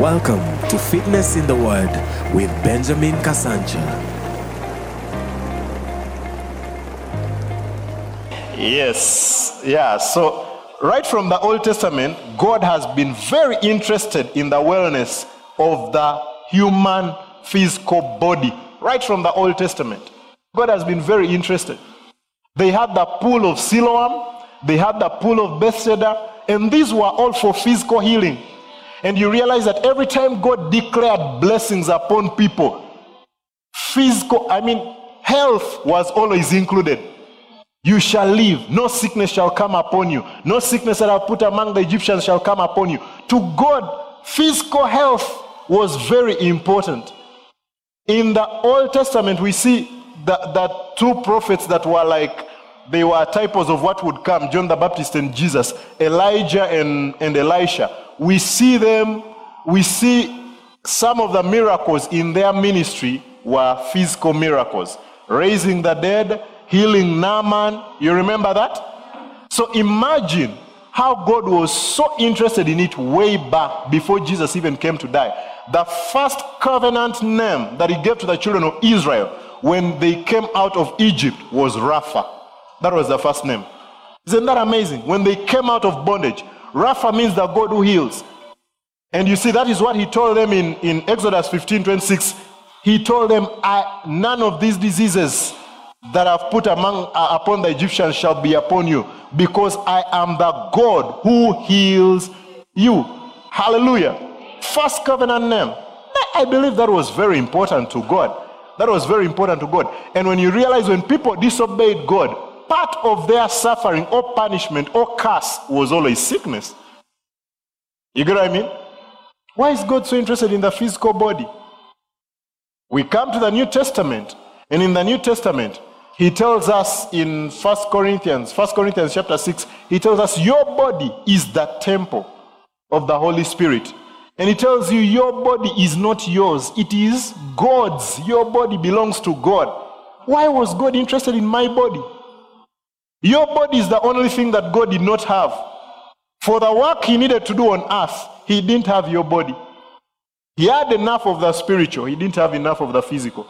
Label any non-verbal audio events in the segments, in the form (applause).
Welcome to Fitness in the Word with Benjamin Kasancha. Yes, yeah. So, right from the Old Testament, God has been very interested in the wellness of the human physical body. Right from the Old Testament, God has been very interested. They had the pool of Siloam, they had the pool of Bethesda, and these were all for physical healing. And you realize that every time God declared blessings upon people, physical, I mean, health was always included. You shall live, no sickness shall come upon you. No sickness that I've put among the Egyptians shall come upon you. To God, physical health was very important. In the Old Testament, we see that, that two prophets that were like, they were typos of what would come John the Baptist and Jesus, Elijah and, and Elisha. We see them, we see some of the miracles in their ministry were physical miracles raising the dead, healing Naaman. You remember that? So imagine how God was so interested in it way back before Jesus even came to die. The first covenant name that he gave to the children of Israel when they came out of Egypt was Rapha. That was the first name. Isn't that amazing? When they came out of bondage, Rapha means the God who heals. And you see, that is what he told them in, in Exodus 15 26. He told them, None of these diseases that I've put among, uh, upon the Egyptians shall be upon you, because I am the God who heals you. Hallelujah. First covenant name. I believe that was very important to God. That was very important to God. And when you realize when people disobeyed God, part of their suffering or punishment or curse was always sickness. You get what I mean? Why is God so interested in the physical body? We come to the New Testament, and in the New Testament, he tells us in 1 Corinthians, 1 Corinthians chapter 6, he tells us, Your body is the temple of the Holy Spirit. And he tells you, Your body is not yours, it is God's. Your body belongs to God. Why was God interested in my body? Your body is the only thing that God did not have. For the work he needed to do on earth, he didn't have your body. He had enough of the spiritual, he didn't have enough of the physical.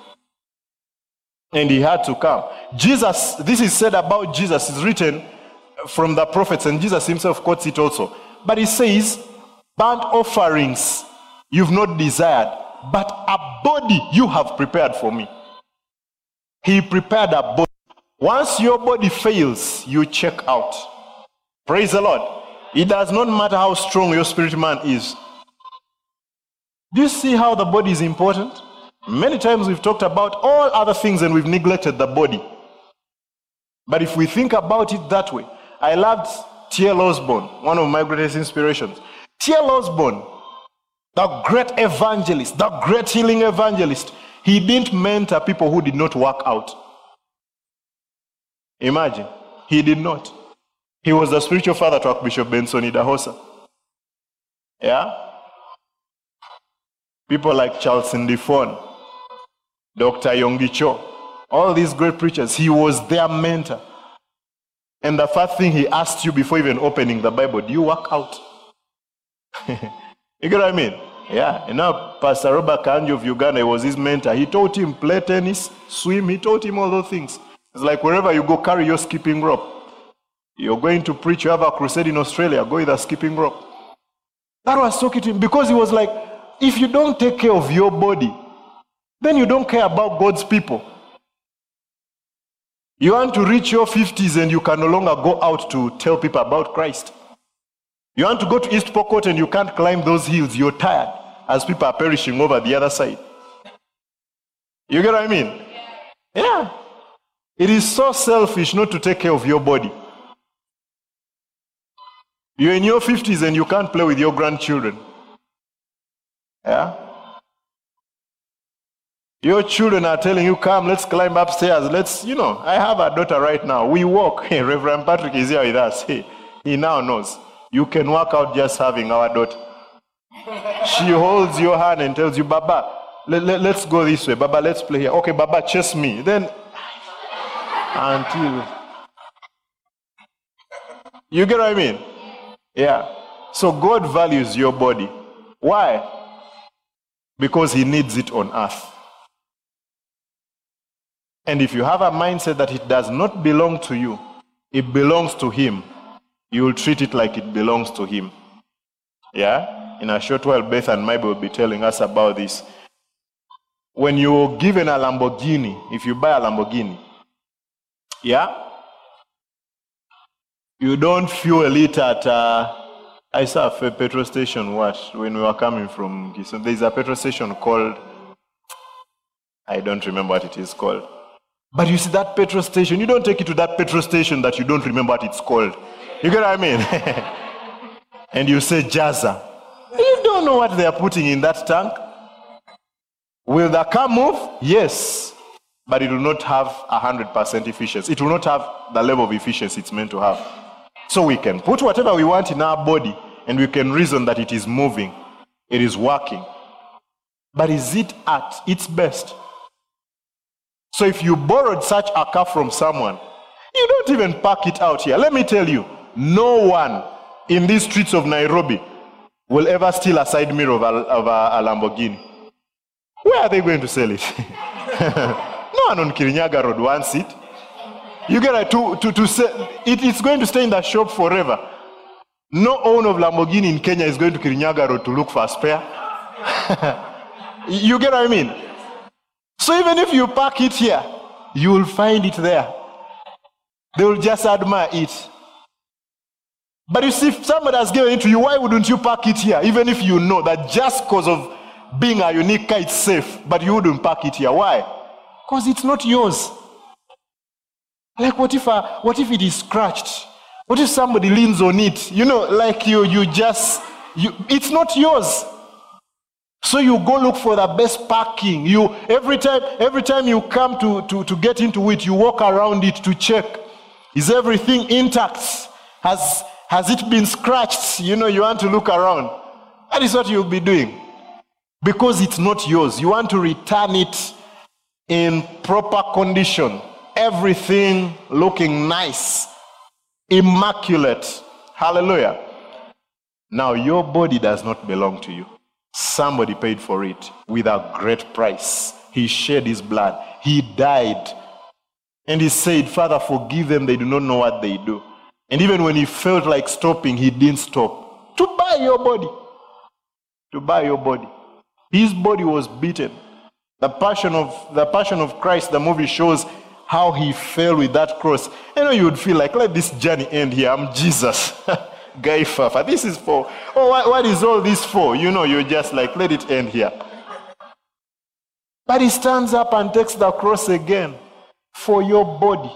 And he had to come. Jesus, this is said about Jesus, is written from the prophets, and Jesus himself quotes it also. But he says, Burnt offerings you've not desired, but a body you have prepared for me. He prepared a body. Once your body fails, you check out. Praise the Lord. It does not matter how strong your spirit man is. Do you see how the body is important? Many times we've talked about all other things and we've neglected the body. But if we think about it that way, I loved T.L. Osborn, one of my greatest inspirations. T.L. Osborn, the great evangelist, the great healing evangelist, he didn't mentor people who did not work out. Imagine, he did not. He was the spiritual father to Archbishop Benson Idahosa. Yeah? People like Charles Ndifon, Dr. Yonggi Cho, all these great preachers, he was their mentor. And the first thing he asked you before even opening the Bible, do you work out? (laughs) you get what I mean? Yeah. And now Pastor Robert Kayanja of Uganda was his mentor. He taught him play tennis, swim, he taught him all those things. It's like wherever you go, carry your skipping rope. You're going to preach, you have a crusade in Australia, go with a skipping rope. That was so cute because he was like, if you don't take care of your body, then you don't care about God's people. You want to reach your 50s and you can no longer go out to tell people about Christ. You want to go to East Pokot and you can't climb those hills, you're tired as people are perishing over the other side. You get what I mean? Yeah. It is so selfish not to take care of your body. You're in your 50s and you can't play with your grandchildren. Yeah? Your children are telling you, come, let's climb upstairs. Let's, you know, I have a daughter right now. We walk. (laughs) Hey, Reverend Patrick is here with us. Hey, he now knows. You can work out just having our daughter. She holds your hand and tells you, Baba, let, let, let's go this way. Baba, let's play here. Okay, Baba, chase me. Then, until. You get what I mean? Yeah. So God values your body. Why? because he needs it on earth. And if you have a mindset that it does not belong to you, it belongs to him, you will treat it like it belongs to him. Yeah? In a short while, Beth and Mabel will be telling us about this. When you're given a Lamborghini, if you buy a Lamborghini, yeah, you don't fuel it at. Uh, I saw a petrol station. What when we were coming from Kisumu, there's a petrol station called. I don't remember what it is called. But you see that petrol station, you don't take it to that petrol station that you don't remember what it's called. You get what I mean? (laughs) and you say Jazza. You don't know what they are putting in that tank. Will the car move? Yes. But it will not have 100% efficiency. It will not have the level of efficiency it's meant to have. So we can put whatever we want in our body and we can reason that it is moving, it is working. But is it at its best? So if you borrowed such a car from someone, you don't even park it out here. Let me tell you, no one in these streets of Nairobi will ever steal a side mirror of a, of a, a Lamborghini. Where are they going to sell it? (laughs) one on Kirinyaga Road wants it. You get it to, to, to sell it, it's going to stay in the shop forever. No owner of Lamborghini in Kenya is going to Kirinyaga Road to look for a spare. (laughs) you get what I mean? So even if you park it here, you will find it there. They will just admire it. But you see, if somebody has given it to you, why wouldn't you park it here? Even if you know that just because of being a unique car, it's safe, but you wouldn't park it here. Why? Because it's not yours. Like what if, uh, what if it is scratched? What if somebody leans on it? You know, like you, you just, you, it's not yours. So you go look for the best parking. You every time, every time you come to, to, to get into it, you walk around it to check. Is everything intact? Has has it been scratched? You know, you want to look around. That is what you'll be doing. Because it's not yours. You want to return it in proper condition. Everything looking nice, immaculate. Hallelujah. Now, your body does not belong to you. Somebody paid for it with a great price. He shed his blood. He died. And he said, Father, forgive them. They do not know what they do. And even when he felt like stopping, he didn't stop. To buy your body. To buy your body. His body was beaten. The passion of the passion of Christ, the movie shows how he fell with that cross. I know you would feel like, let this journey end here. I'm Jesus. (laughs) Guy Fafa. This is for, oh, what, what is all this for? You know, you're just like, let it end here. But he stands up and takes the cross again for your body.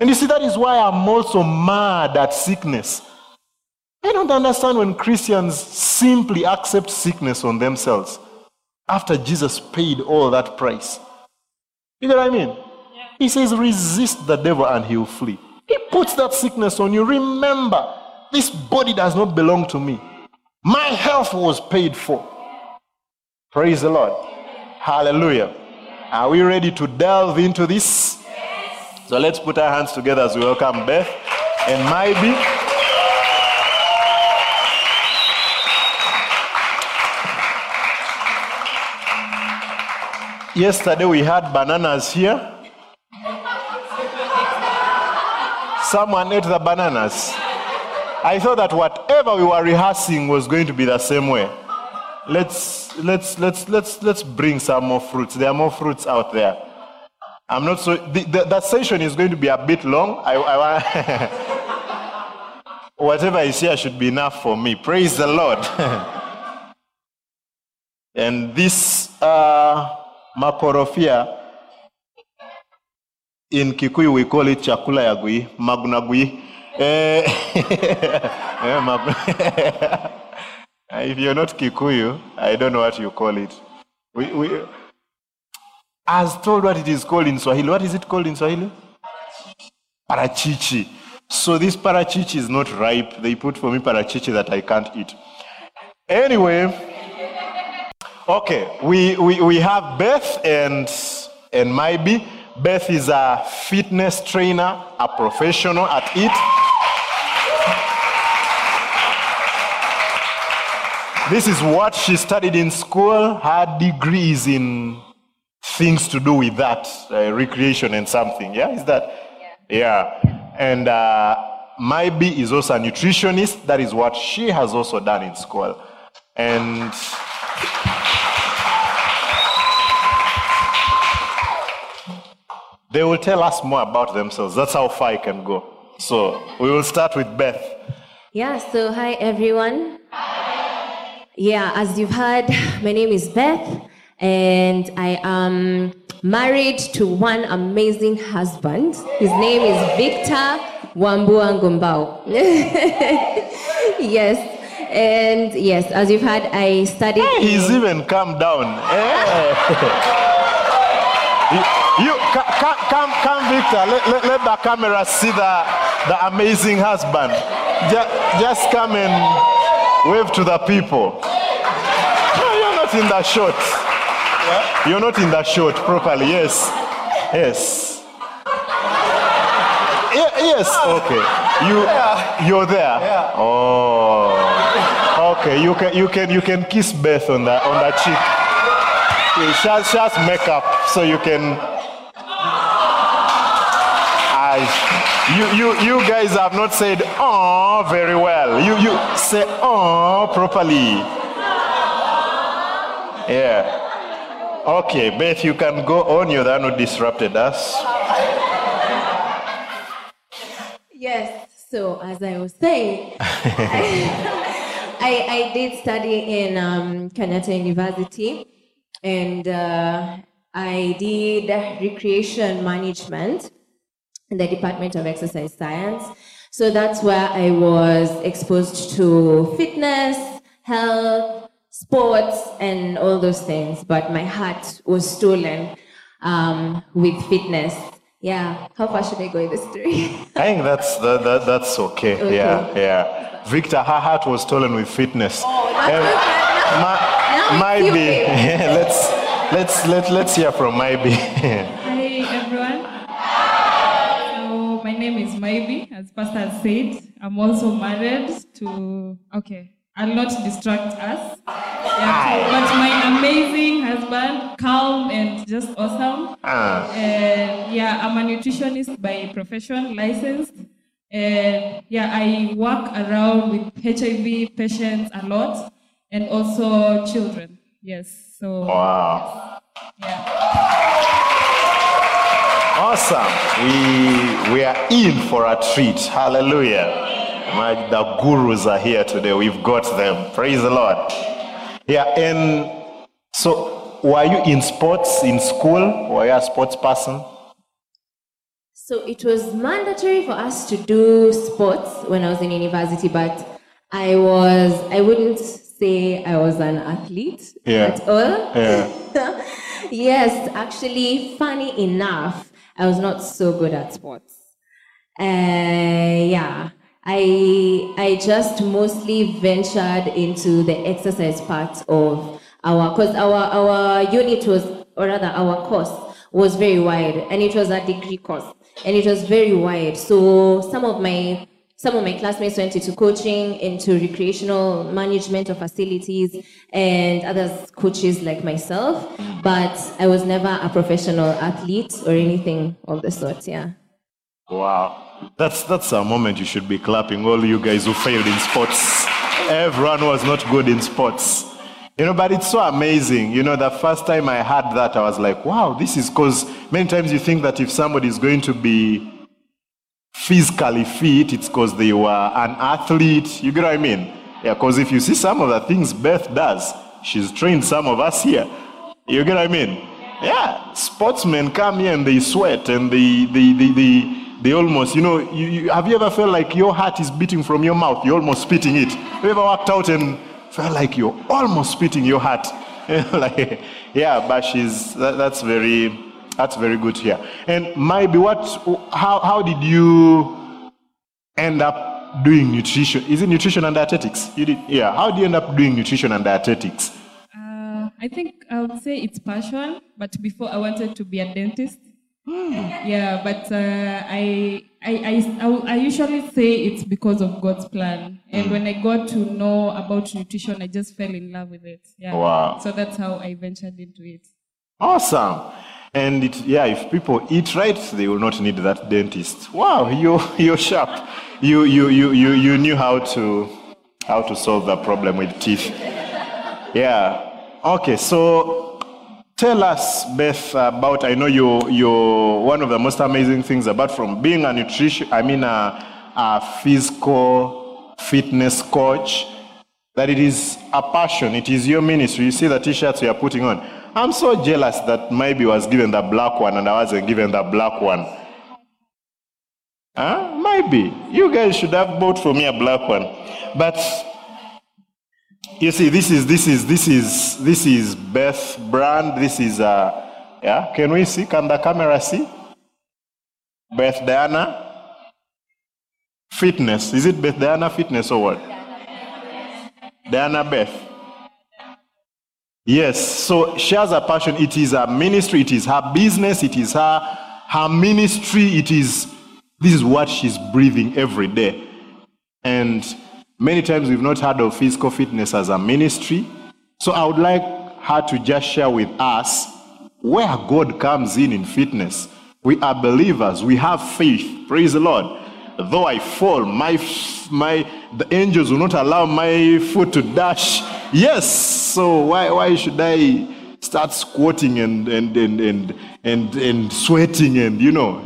And you see, that is why I'm also mad at sickness. I don't understand when Christians simply accept sickness on themselves after Jesus paid all that price. You know what I mean? Yeah. He says, resist the devil and he will flee. He puts that sickness on you. Remember, this body does not belong to me. My health was paid for. Praise the Lord. Hallelujah. Are we ready to delve into this? So let's put our hands together as we welcome Beth and Maybe. Yesterday we had bananas here. Someone ate the bananas. I thought that whatever we were rehearsing was going to be the same way. Let's let's let's let's let's bring some more fruits. There are more fruits out there. I'm not so. The, the, that session is going to be a bit long. I, I (laughs) whatever is here should be enough for me. Praise the Lord. (laughs) and this uh, makorofia, in Kikuyu we call it chakula ya gui, magunagui. Eh, (laughs) (laughs) if you're not Kikuyu, I don't know what you call it. We, we, has told what it is called in Swahili. What is it called in Swahili? Parachichi. So this parachichi is not ripe. They put for me parachichi that I can't eat. Anyway, okay, we, we, we have Beth and, and Maybe. Beth is a fitness trainer, a professional at it. this is what she studied in school. Her degree is in things to do with that, uh, recreation and something. Yeah, is that? Yeah. yeah. And uh, Maybe is also a nutritionist. That is what she has also done in school. And they will tell us more about themselves. That's how far I can go. So we will start with Beth. Yeah, so hi everyone. Yeah, as you've heard, my name is Beth, and I am married to one amazing husband. His name is Victor Wambua Ngumbao. (laughs) yes, and yes, as you've heard, I studied. Hey, he's even calmed down. Hey. Eh? you, (laughs) you come, come, come, Victor. Let, let, let, the camera see the, the amazing husband. Just, just come and wave to the people. No, you're not in the shot. Yeah? You're not in the shot properly. Yes. Yes. yes. Okay. You yeah. you're there. Yeah. Oh. Okay. You can you can you can kiss Beth on the on the cheek. She has, she has makeup, so you can. I, you, you, you guys have not said "oh" very well. You, you say "oh" properly. Yeah. Okay, Beth, you can go on. You're the one who disrupted us. Yes, so as I was saying, I, (laughs) I, I, did study in um, Kenyatta University and uh, I did recreation management in the Department of Exercise Science. So that's where I was exposed to fitness, health, sports, and all those things. But my heart was stolen um, with fitness yeah, how far should I go in the story? (laughs) I think that's that, that, that's okay. okay. Yeah, yeah. Victor, her heart was stolen with fitness. Oh, that's um, my, maybe. Yeah, (laughs) let's let's let let's hear from Maybe. (laughs) Hi everyone. So my name is Maybe, as Pastor said. I'm also married to. Okay, I'll not distract us. Yeah, but my amazing husband, calm and just awesome. Ah. And yeah, I'm a nutritionist by profession, licensed. And yeah, I work around with HIV patients a lot and also children. Yes. So Wow. Yes. Yeah. Awesome. We we are in for a treat. Hallelujah. My, the gurus are here today. We've got them. Praise the Lord. Yeah, and so were you in sports in school? Were you a sports person? So it was mandatory for us to do sports when I was in university, but I was, I wouldn't say I was an athlete yeah. at all. Yeah. (laughs) yes, actually, funny enough, I was not so good at sports. Uh, yeah. I, I just mostly ventured into the exercise part of our, because our, our unit was, or rather our course was very wide and it was a degree course and it was very wide. So some of my, some of my classmates went into coaching, into recreational management of facilities and others coaches like myself, but I was never a professional athlete or anything of the sort, yeah. Wow. That's, that's a moment you should be clapping, all you guys who failed in sports. Everyone was not good in sports. You know, but it's so amazing. You know, the first time I heard that, I was like, wow, this is because many times you think that if somebody is going to be physically fit, it's because they were an athlete. You get what I mean? Yeah, because if you see some of the things Beth does, she's trained some of us here. You get what I mean? Yeah, sportsmen come here and they sweat and they, they, they, they they almost, you know, you, you, have you ever felt like your heart is beating from your mouth? You're almost spitting it. Have you ever walked out and felt like you're almost spitting your heart? (laughs) like, yeah, but she's, that, that's very, that's very good here. And maybe what, how, how did you end up doing nutrition? Is it nutrition and dietetics? You did, yeah. How did you end up doing nutrition and dietetics? Uh, I think I would say it's passion, but before I wanted to be a dentist. yeah, but uh, I, I, I, I, I usually say it's because of God's plan. And when I got to know about nutrition, I just fell in love with it. Yeah. Wow. So that's how I ventured into it. Awesome. And it, yeah, if people eat right, they will not need that dentist. Wow, you (laughs) you're sharp. You you you you you knew how to how to solve that problem with teeth. Yeah. Okay, so tell us, Beth, about I know you you one of the most amazing things about from being a nutrition I mean a, a physical fitness coach that it is a passion, it is your ministry. You see the t-shirts you are putting on. I'm so jealous that maybe was given the black one and I wasn't given the black one. Huh? Maybe. You guys should have bought for me a black one. But you see, this is this is this is this is Beth brand. This is uh yeah. Can we see? Can the camera see? Beth Diana Fitness. Is it Beth Diana Fitness or what? Diana Beth. Yes, so she has a passion. It is her ministry, it is her business, it is her her ministry, it is this is what she's breathing every day. And many times we've not heard of physical fitness as a ministry. So I would like her to just share with us where God comes in in fitness. We are believers, we have faith. Praise the Lord. Though I fall, my my the angels will not allow my foot to dash. Yes. So why why should I start squatting and and and and and, and sweating and you know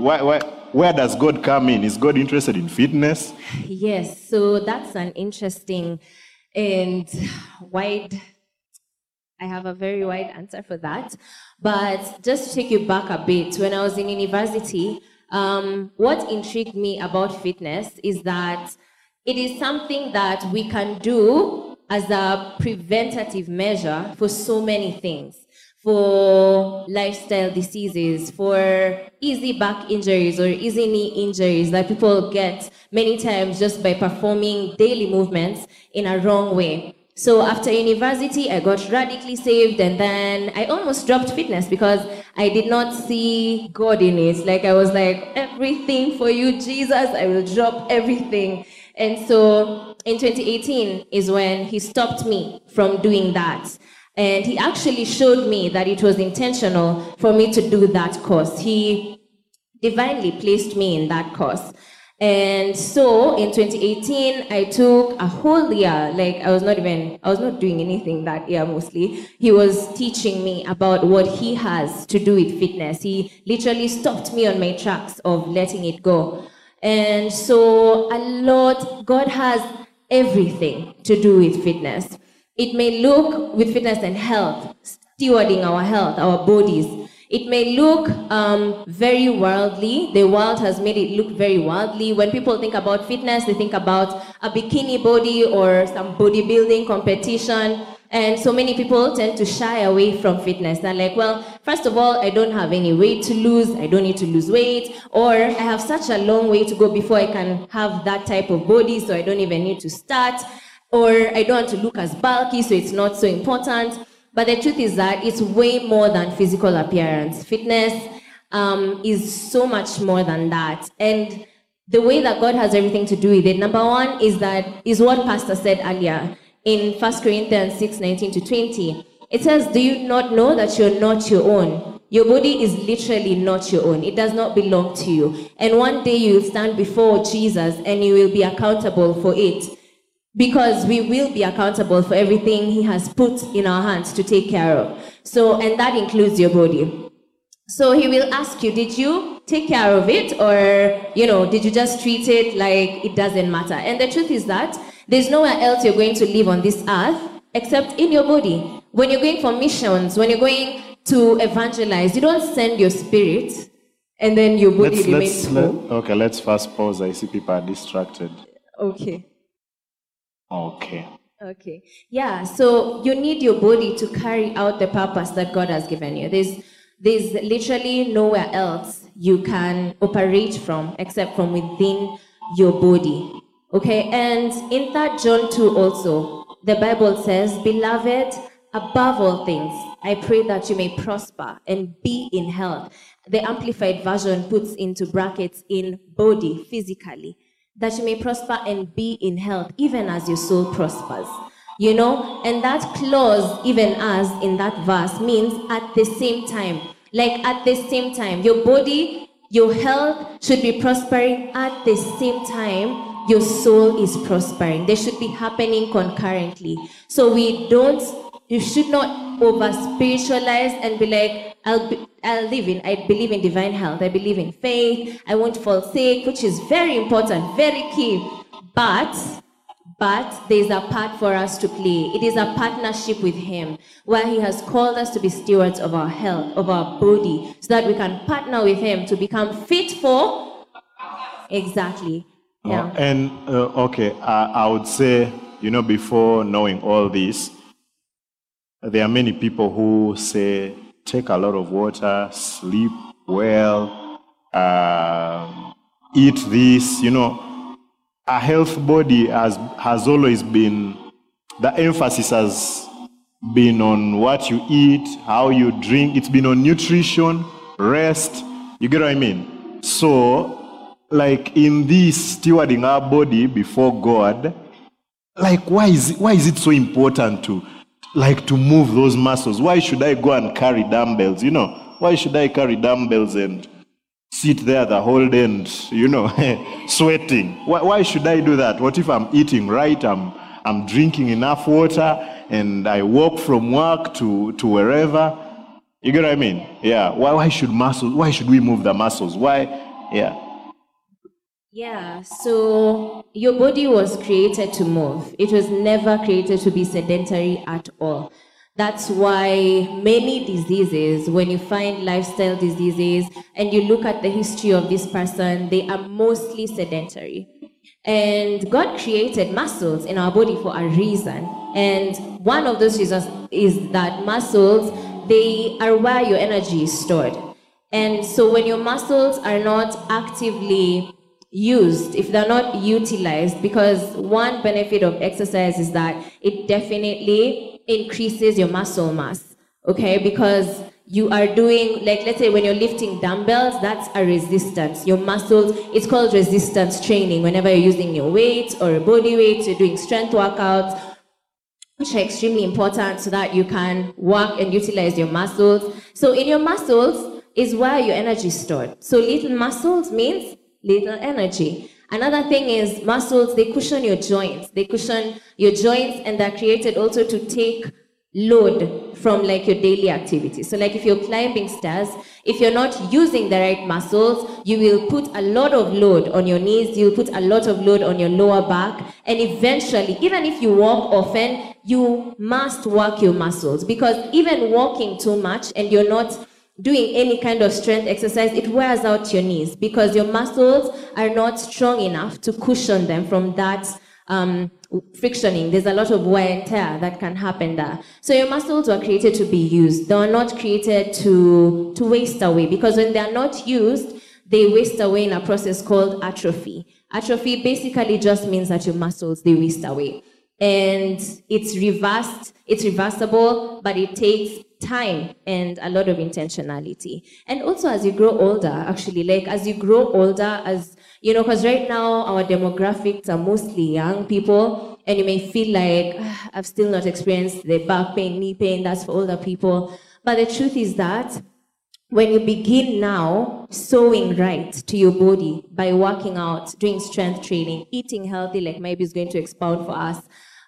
why why where does God come in? Is God interested in fitness? Yes, so that's an interesting and wide. I have a very wide answer for that. But just to take you back a bit, when I was in university, um, what intrigued me about fitness is that it is something that we can do as a preventative measure for so many things for lifestyle diseases, for easy back injuries or easy knee injuries that people get many times just by performing daily movements in a wrong way. So after university, I got radically saved, and then I almost dropped fitness because I did not see God in it. Like I was like, everything for you, Jesus, I will drop everything. And so in 2018 is when he stopped me from doing that. And he actually showed me that it was intentional for me to do that course. He divinely placed me in that course. And so in 2018, I took a whole year, like I was not even, I was not doing anything that year mostly. He was teaching me about what he has to do with fitness. He literally stopped me on my tracks of letting it go. And so a lot, God has everything to do with fitness. It may look with fitness and health, stewarding our health, our bodies. It may look um, very worldly. The world has made it look very worldly. When people think about fitness, they think about a bikini body or some bodybuilding competition. And so many people tend to shy away from fitness. They're like, well, first of all, I don't have any weight to lose. I don't need to lose weight. Or I have such a long way to go before I can have that type of body, so I don't even need to start. Or I don't want to look as bulky, so it's not so important. But the truth is that it's way more than physical appearance. Fitness um, is so much more than that. And the way that God has everything to do with it, number one is that is what Pastor said earlier in 1 Corinthians 6 19 to 20. It says, Do you not know that you're not your own? Your body is literally not your own. It does not belong to you. And one day you will stand before Jesus and you will be accountable for it. Because we will be accountable for everything He has put in our hands to take care of. So, and that includes your body. So He will ask you, Did you take care of it? Or, you know, did you just treat it like it doesn't matter? And the truth is that there's nowhere else you're going to live on this earth except in your body. When you're going for missions, when you're going to evangelize, you don't send your spirit and then your body Let's, remains let's, let, okay, let's first pause. I see people are distracted. Okay. Okay. Okay. Yeah, so you need your body to carry out the purpose that God has given you. There's there's literally nowhere else you can operate from except from within your body. Okay? And in that John 2 also, the Bible says, "Beloved, above all things, I pray that you may prosper and be in health the amplified version puts into brackets in body, physically, that you may prosper and be in health, even as your soul prospers. You know, and that clause, even as in that verse, means at the same time. Like at the same time, your body, your health should be prospering at the same time your soul is prospering. They should be happening concurrently. So we don't, you should not over spiritualize and be like, I'll, be, I'll live in, I believe in divine health. I believe in faith. I won't fall sick, which is very important, very key. But but there's a part for us to play. It is a partnership with Him where He has called us to be stewards of our health, of our body, so that we can partner with Him to become fit for. Exactly. Yeah. Uh, and uh, okay, I, I would say, you know, before knowing all this, there are many people who say, take a lot of water, sleep well, uh, eat this, you know a health body has, has always been, the emphasis has been on what you eat, how you drink. It's been on nutrition, rest. You get what I mean? So, like in this stewarding our body before God, like why is it, why is it so important to like to move those muscles? Why should I go and carry dumbbells? You know, why should I carry dumbbells and sit there the whole day and, you know, (laughs) sweating. Why, why, should I do that? What if I'm eating right? I'm, I'm drinking enough water and I walk from work to, to wherever. You get what I mean? Yeah. Why, why should muscles, why should we move the muscles? Why? Yeah. Yeah, so your body was created to move. It was never created to be sedentary at all. That's why many diseases, when you find lifestyle diseases and you look at the history of this person, they are mostly sedentary. And God created muscles in our body for a reason. And one of those reasons is that muscles, they are where your energy is stored. And so when your muscles are not actively used, if they're not utilized, because one benefit of exercise is that it definitely increases your muscle mass, okay? Because you are doing, like, let's say when you're lifting dumbbells, that's a resistance. Your muscles, it's called resistance training. Whenever you're using your weight or body weight, you're doing strength workouts, which are extremely important so that you can work and utilize your muscles. So in your muscles is where your energy is stored. So little muscles means little energy. Another thing is muscles, they cushion your joints. They cushion your joints and they're created also to take load from like your daily activities. So like if you're climbing stairs, if you're not using the right muscles, you will put a lot of load on your knees, you'll put a lot of load on your lower back, and eventually, even if you walk often, you must work your muscles because even walking too much and you're not doing any kind of strength exercise, it wears out your knees because your muscles are not strong enough to cushion them from that um, frictioning. There's a lot of wear and tear that can happen there. So your muscles were created to be used. They are not created to, to waste away because when they are not used, they waste away in a process called atrophy. Atrophy basically just means that your muscles, they waste away. And it's reversed, it's reversible, but it takes time and a lot of intentionality. And also as you grow older, actually, like as you grow older, as you know, because right now our demographics are mostly young people, and you may feel like ah, I've still not experienced the back pain, knee pain, that's for older people. But the truth is that when you begin now sowing right to your body by working out, doing strength training, eating healthy, like maybe is going to expound for us,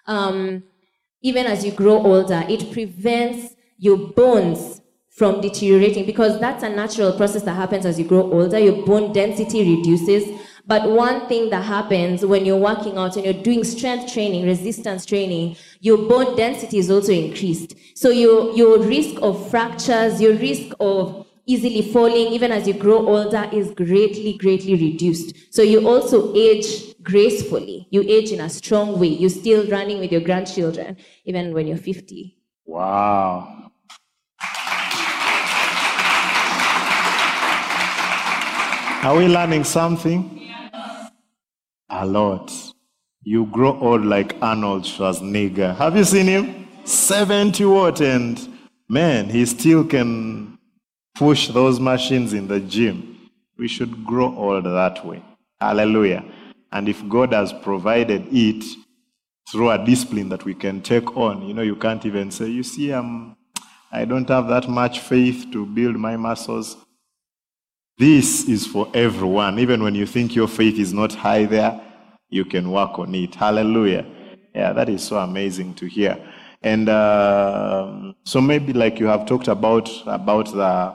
um, even as you grow older, it prevents your bones from deteriorating because that's a natural process that happens as you grow older. Your bone density reduces. But one thing that happens when you're working out and you're doing strength training, resistance training, your bone density is also increased. So your, your risk of fractures, your risk of easily falling, even as you grow older, is greatly, greatly reduced. So you also age gracefully. You age in a strong way. You're still running with your grandchildren, even when you're 50. Wow. Are we learning something? A lot. You grow old like Arnold Schwarzenegger. Have you seen him? 70 what? And man, he still can push those machines in the gym, we should grow old that way. Hallelujah. And if God has provided it through a discipline that we can take on, you know, you can't even say, you see, I'm, I don't have that much faith to build my muscles. This is for everyone. Even when you think your faith is not high there, you can work on it. Hallelujah. Yeah, that is so amazing to hear. And uh, so maybe like you have talked about about the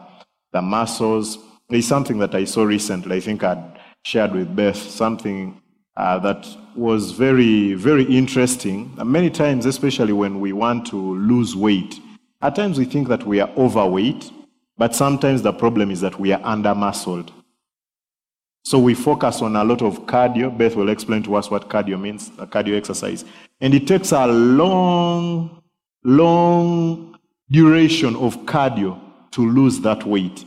the muscles. It's something that I saw recently. I think I'd shared with Beth something uh, that was very very interesting. And many times, especially when we want to lose weight, at times we think that we are overweight, but sometimes the problem is that we are under muscled. So we focus on a lot of cardio. Beth will explain to us what cardio means, a cardio exercise. And it takes a long, long duration of cardio to lose that weight.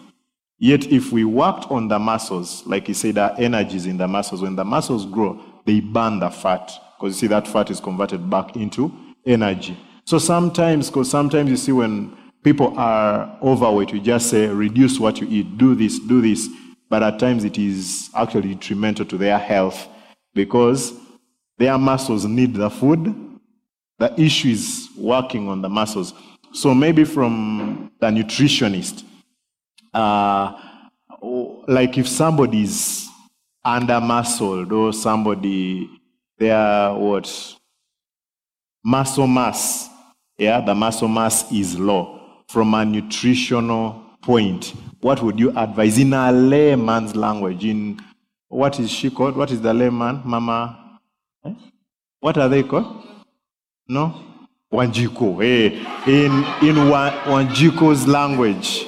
Yet if we worked on the muscles, like he said, our energies in the muscles, when the muscles grow, they burn the fat. Because you see, that fat is converted back into energy. So sometimes, because sometimes you see when people are overweight, we just say, reduce what you eat, do this, do this but at times it is actually detrimental to their health because their muscles need the food. The issue is working on the muscles. So maybe from the nutritionist, uh, like if somebody is under muscled or somebody, their what muscle mass, yeah, the muscle mass is low from a nutritional point what would you advise in a layman's language? In what is she called? What is the layman? Mama? Eh? What are they called? No? Wanjiko. Hey, in in Wanjiko's language.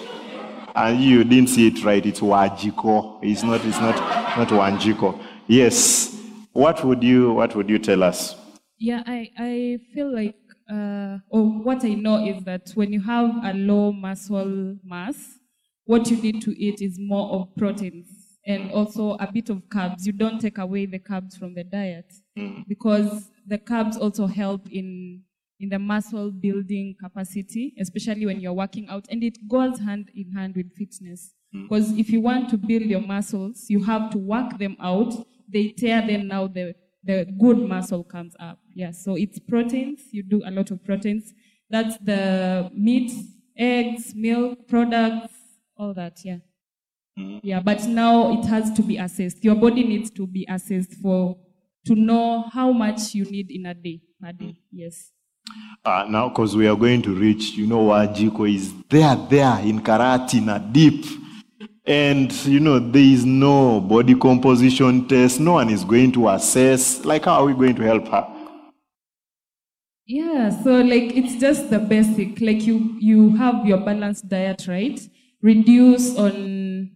And you didn't see it right. It's Wajiko. It's not. It's not. Not Wanjiko. Yes. What would you What would you tell us? Yeah, I I feel like, uh, or what I know is that when you have a low muscle mass, what you need to eat is more of proteins and also a bit of carbs. You don't take away the carbs from the diet mm. because the carbs also help in in the muscle building capacity, especially when you're working out, and it goes hand in hand with fitness. Because mm. if you want to build your muscles, you have to work them out. They tear, them now the the good muscle comes up. Yeah, so it's proteins. You do a lot of proteins. That's the meat, eggs, milk products, all that, yeah. Mm-hmm. Yeah, but now it has to be assessed. Your body needs to be assessed for to know how much you need in a day per day. Mm. Yes. Uh, now, because we are going to reach, you know, Wajiko is there, there in Karatina, deep. And, you know, there is no body composition test. No one is going to assess. Like, how are we going to help her? Yeah, so like it's just the basic. Like you you have your balanced diet, right? reduce on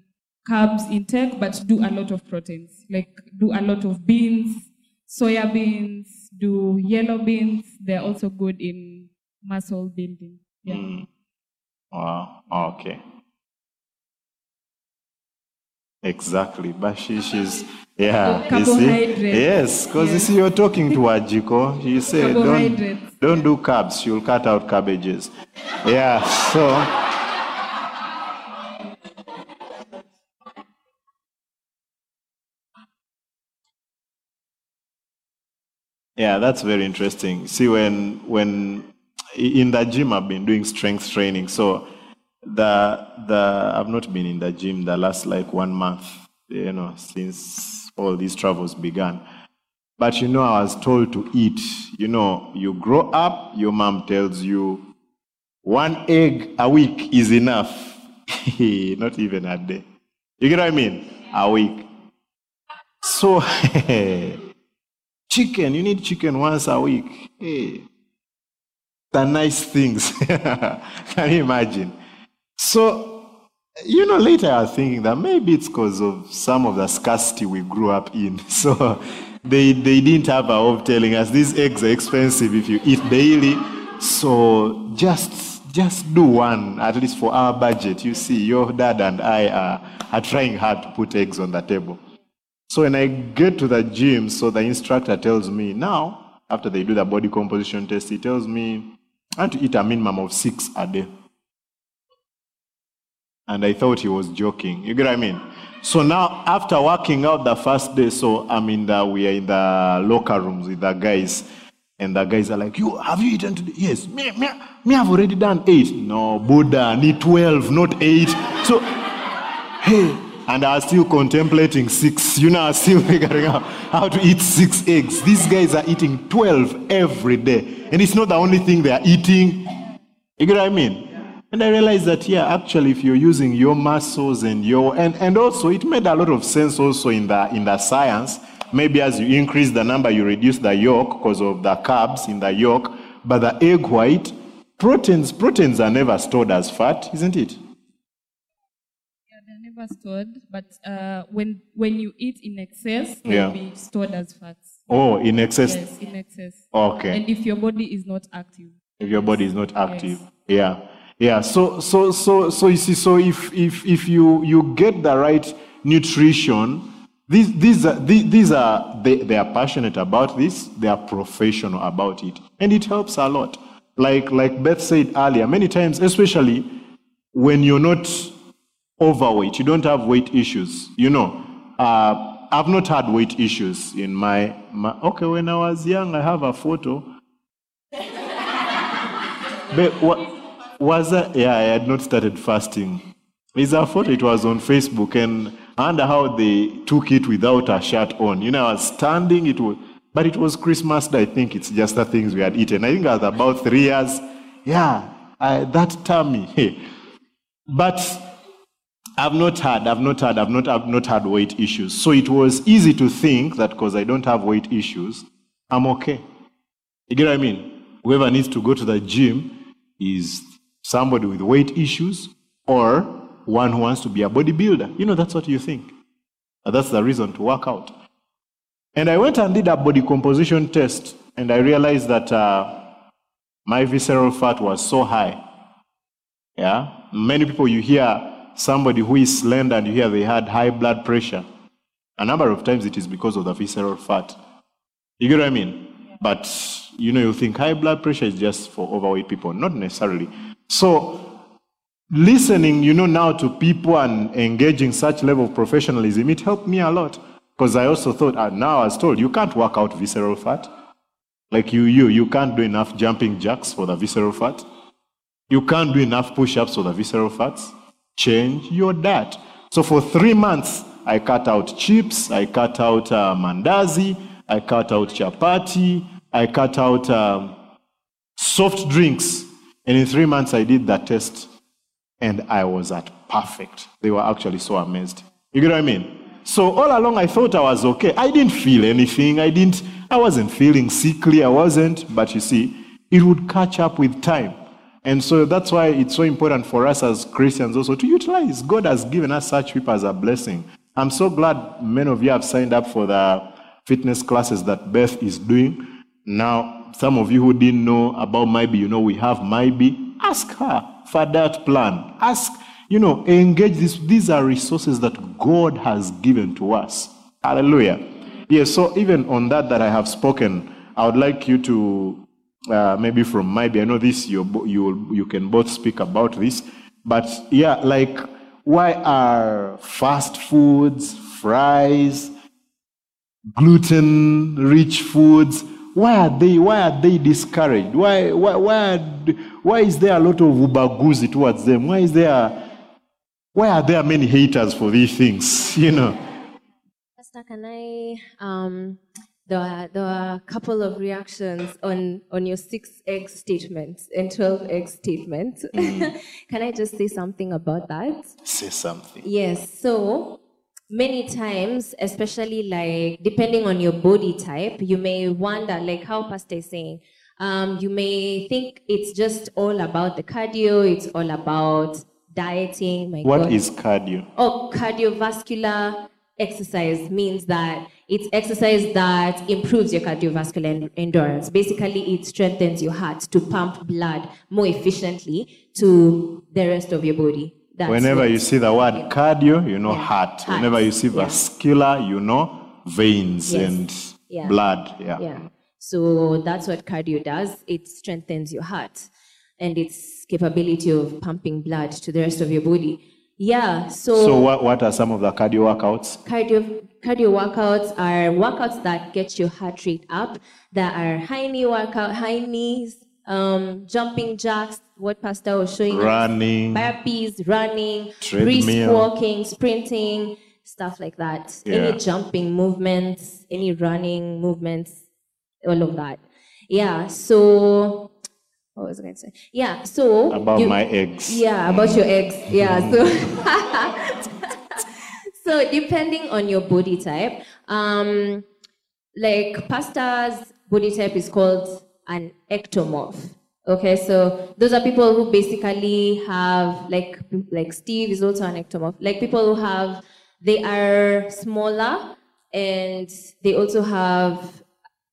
carbs intake, but do a lot of proteins. Like do a lot of beans, soya beans, do yellow beans. They're also good in muscle building. Yeah. Mm. Wow. Okay. Exactly. Bashish is yeah. You see? Yes, because yes. you see you're talking to Ajiko. You say don't don't do carbs, you'll cut out cabbages. Yeah. So Yeah, that's very interesting. See, when when in the gym, I've been doing strength training. So the the I've not been in the gym the last like one month, you know, since all these travels began. But you know, I was told to eat. You know, you grow up, your mom tells you one egg a week is enough. (laughs) not even a day. You get what I mean? A week. So (laughs) Chicken, you need chicken once a week. Hey, the nice things. (laughs) Can you imagine? So, you know, later I was thinking that maybe it's because of some of the scarcity we grew up in. (laughs) So they, they didn't have a of telling us these eggs are expensive if you eat daily. So just just do one, at least for our budget. You see, your dad and I are, are trying hard to put eggs on the table. So when I get to the gym, so the instructor tells me, now, after they do the body composition test, he tells me I have to eat a minimum of six a day. And I thought he was joking. You get what I mean? So now, after working out the first day, so I'm in the, we are in the locker rooms with the guys. And the guys are like, you, have you eaten today? Yes. Me, me, me, I've already done eight. No, Buddha, need 12, not eight. So, hey, and I was still contemplating six. You know, I was still (laughs) figuring out how to eat six eggs. These guys are eating 12 every day. And it's not the only thing they are eating. You get what I mean? And I realized that, yeah, actually, if you're using your muscles and your, and, and also it made a lot of sense also in the, in the science. Maybe as you increase the number, you reduce the yolk because of the carbs in the yolk. But the egg white, proteins, proteins are never stored as fat, isn't it? Yeah, they're never stored, but uh, when when you eat in excess, Yeah. they'll be stored as fats. Oh, in excess. Yes, in excess. Okay. And if your body is not active. if your body is not active yeah yeah so so so so you see so if if if you you get the right nutrition these these are these, are they, they are passionate about this they are professional about it and it helps a lot. Like like beth said earlier many times especially when you're not overweight you don't have weight issues you know. Uh, i've not had weight issues in my, my okay when i was young i have a photo. (laughs) But what was that? Yeah, I had not started fasting. It's a photo, it was on Facebook, and I wonder how they took it without a shirt on. You know, I was standing, it was, but it was Christmas. I think it's just the things we had eaten. I think I was about three years. Yeah, I, that tummy. (laughs) but I've not had, I've not had, I've not, I've not had weight issues. So it was easy to think that because I don't have weight issues, I'm okay. You get what I mean? Whoever needs to go to the gym is somebody with weight issues or one who wants to be a bodybuilder. You know, that's what you think. And that's the reason to work out. And I went and did a body composition test, and I realized that uh, my visceral fat was so high. Yeah? Many people, you hear somebody who is slender and you hear they had high blood pressure. A number of times it is because of the visceral fat. You get what I mean? But you know, you think high blood pressure is just for overweight people. Not necessarily. So listening, you know, now to people and engaging such level of professionalism, it helped me a lot. Because I also thought, uh, now I was told, you can't work out visceral fat. Like you, you, you can't do enough jumping jacks for the visceral fat. You can't do enough push-ups for the visceral fats. Change your diet. So for three months, I cut out chips, I cut out uh, mandazi, I cut out chapati, I cut out um, soft drinks. And in three months, I did that test, and I was at perfect. They were actually so amazed. You get what I mean? So all along, I thought I was okay. I didn't feel anything. I didn't. I wasn't feeling sickly. I wasn't. But you see, it would catch up with time. And so that's why it's so important for us as Christians also to utilize. God has given us such people as a blessing. I'm so glad many of you have signed up for the fitness classes that Beth is doing. Now, some of you who didn't know about Maybe, you know we have Maybe. Ask her for that plan. Ask, you know, engage this. These are resources that God has given to us. Hallelujah. Yes, so even on that that I have spoken, I would like you to uh, maybe from maybe I know this you you you can both speak about this, but yeah, like why are fast foods, fries, gluten-rich foods? Why are they why are they discouraged? Why why why, are, why is there a lot of ubaguzi towards them? Why is there why are there many haters for these things? (laughs) You know. Pastor, can I? Um, there are, there are a couple of reactions on, on your six egg statement and 12 egg statement. (laughs) can I just say something about that? Say something. Yes. So many times, especially like depending on your body type, you may wonder, like how Pastor is saying, um, you may think it's just all about the cardio, it's all about dieting. My What God. is cardio? Oh, cardiovascular exercise means that it's exercise that improves your cardiovascular en- endurance. Basically, it strengthens your heart to pump blood more efficiently to the rest of your body. That's Whenever you see the word cardio, you know Yeah. heart. Heart, Whenever you see yeah. vascular, you know veins Yes. and Yeah. blood. Yeah. Yeah. So that's what cardio does. It strengthens your heart and its capability of pumping blood to the rest of your body. Yeah, So, what, what are some of the cardio workouts? cardio cardio workouts are workouts that get your heart rate up. There are high knee workout, high knees, um, jumping jacks. What Pastor was showing us. Running. burpees, running, brisk walking, sprinting, stuff like that. Yeah. Any jumping movements, any running movements, all of that. Yeah. So, what was I going to say? Yeah. So About you- my eggs. yeah, about your eggs. Yeah. So, (laughs) so depending on your body type, um, like pastor's body type is called an ectomorph. Okay, so those are people who basically have like like Steve is also an ectomorph. Like people who have they are smaller and they also have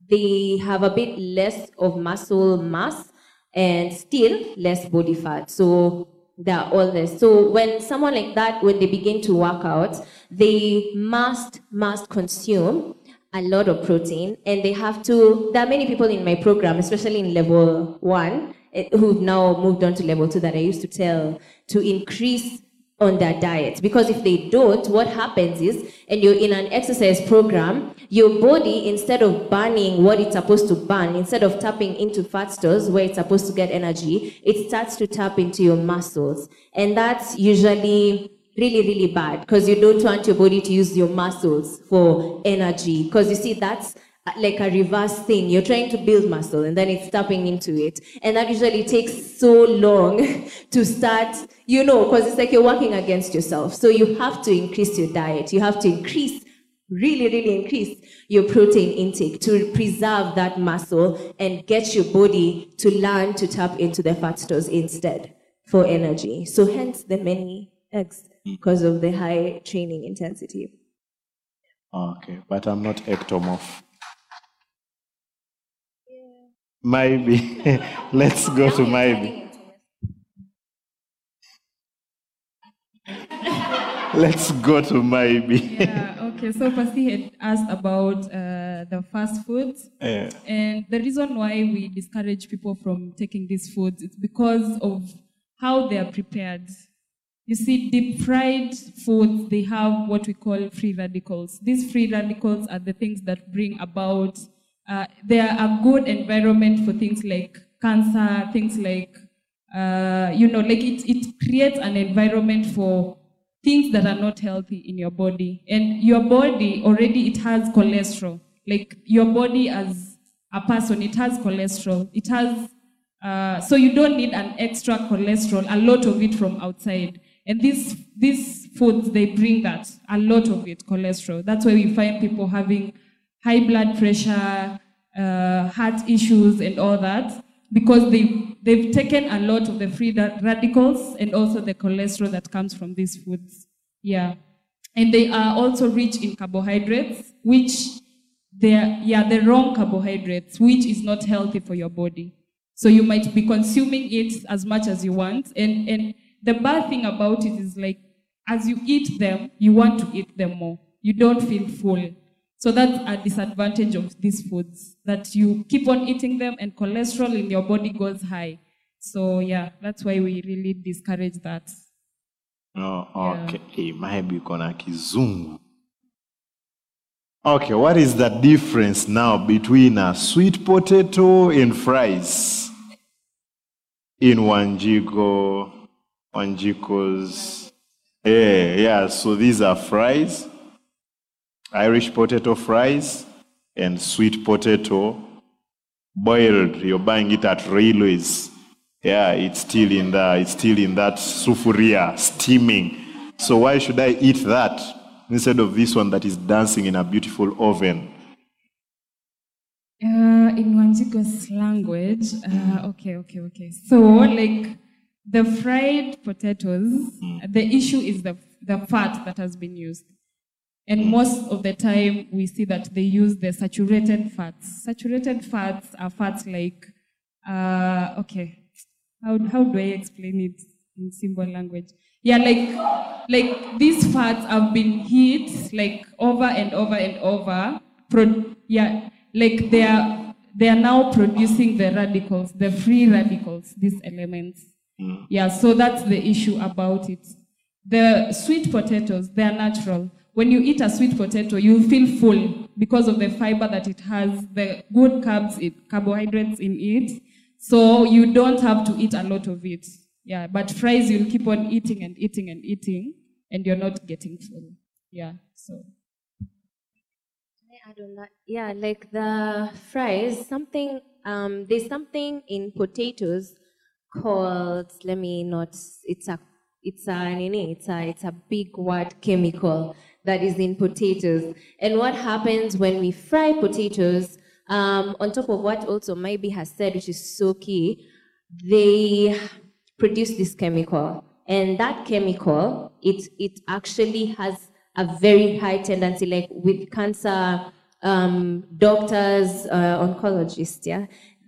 they have a bit less of muscle mass and still less body fat. So they're all this. So when someone like that, when they begin to work out, they must, must consume a lot of protein and they have to, there are many people in my program, especially in level one, eh, who've now moved on to level two that I used to tell to increase on their diet. Because if they don't what happens is and you're in an exercise program your body instead of burning what it's supposed to burn instead of tapping into fat stores where it's supposed to get energy it starts to tap into your muscles. And that's usually really really bad because you don't want your body to use your muscles for energy because you see that's uh, like a reverse thing. You're trying to build muscle and then it's tapping into it. And that usually takes so long (laughs) to start, you know, because it's like you're working against yourself. So you have to increase your diet. You have to increase, really, really increase your protein intake to preserve that muscle and get your body to learn to tap into the fat stores instead for energy. So hence the many eggs because of the high training intensity. Okay, but I'm not ectomorph. Yeah. Maybe. (laughs) Let's go to maybe. (laughs) Let's go to maybe. Yeah, okay. So Pasi had asked about uh, the fast foods. Yeah. And the reason why we discourage people from taking these foods is because of how they are prepared. You see, deep fried foods, they have what we call free radicals. These free radicals are the things that bring about, uh, they are a good environment for things like cancer, things like, uh, you know, like it, it creates an environment for things that are not healthy in your body. And your body already, it has cholesterol. Like your body as a person, it has cholesterol. It has, uh, so you don't need an extra cholesterol, a lot of it from outside. And these, these foods, they bring that, a lot of it, cholesterol. That's why we find people having high blood pressure, uh, heart issues, and all that, because they, they've taken a lot of the free radicals and also the cholesterol that comes from these foods. Yeah. And they are also rich in carbohydrates, which they're, yeah, the wrong carbohydrates, which is not healthy for your body. So you might be consuming it as much as you want. And, and the bad thing about it is like, as you eat them, you want to eat them more. You don't feel full. So that's a disadvantage of these foods, that you keep on eating them and cholesterol in your body goes high. So yeah, that's why we really discourage that. Oh, okay. Maybe uko na kizungu. Okay, what is the difference now between a sweet potato and fries in Wanjiku, Wanjiku's? Yeah, yeah, so these are fries, Irish potato fries, and sweet potato boiled. You're buying it at railways. Yeah, it's still in the it's still in that sufuria, steaming. So why should I eat that instead of this one that is dancing in a beautiful oven? Uh, in Wanjiku's language, uh, okay, okay, okay. So, like the fried potatoes, the issue is the, the fat that has been used. And most of the time, we see that they use the saturated fats. Saturated fats are fats like, uh, okay, how, how do I explain it in simple language? Yeah, like, like these fats have been heat like over and over and over. Pro- yeah, like they are they are now producing the radicals, the free radicals, these elements. Yeah, so that's the issue about it. The sweet potatoes, they are natural. When you eat a sweet potato, you feel full because of the fiber that it has, the good carbs, it, carbohydrates in it. So you don't have to eat a lot of it. Yeah, but fries, you'll keep on eating and eating and eating, and you're not getting full. Yeah, so. I add on that? Yeah, like the fries, something, um, there's something in potatoes called, let me not, it's a, it's a, it's a, it's a big word chemical that is in potatoes. And what happens when we fry potatoes, um, on top of what also Maybe has said, which is so key, they produce this chemical. And that chemical, it, it actually has a very high tendency, like with cancer um, doctors, uh, oncologists, yeah,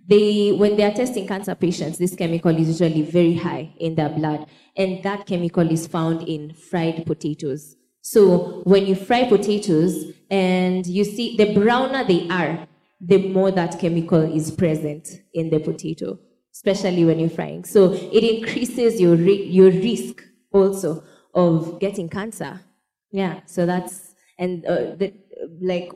they, when they are testing cancer patients, this chemical is usually very high in their blood. And that chemical is found in fried potatoes. So when you fry potatoes and you see the browner they are, the more that chemical is present in the potato, especially when you're frying. So it increases your, your risk also of getting cancer. Yeah, so that's, and uh, the, like,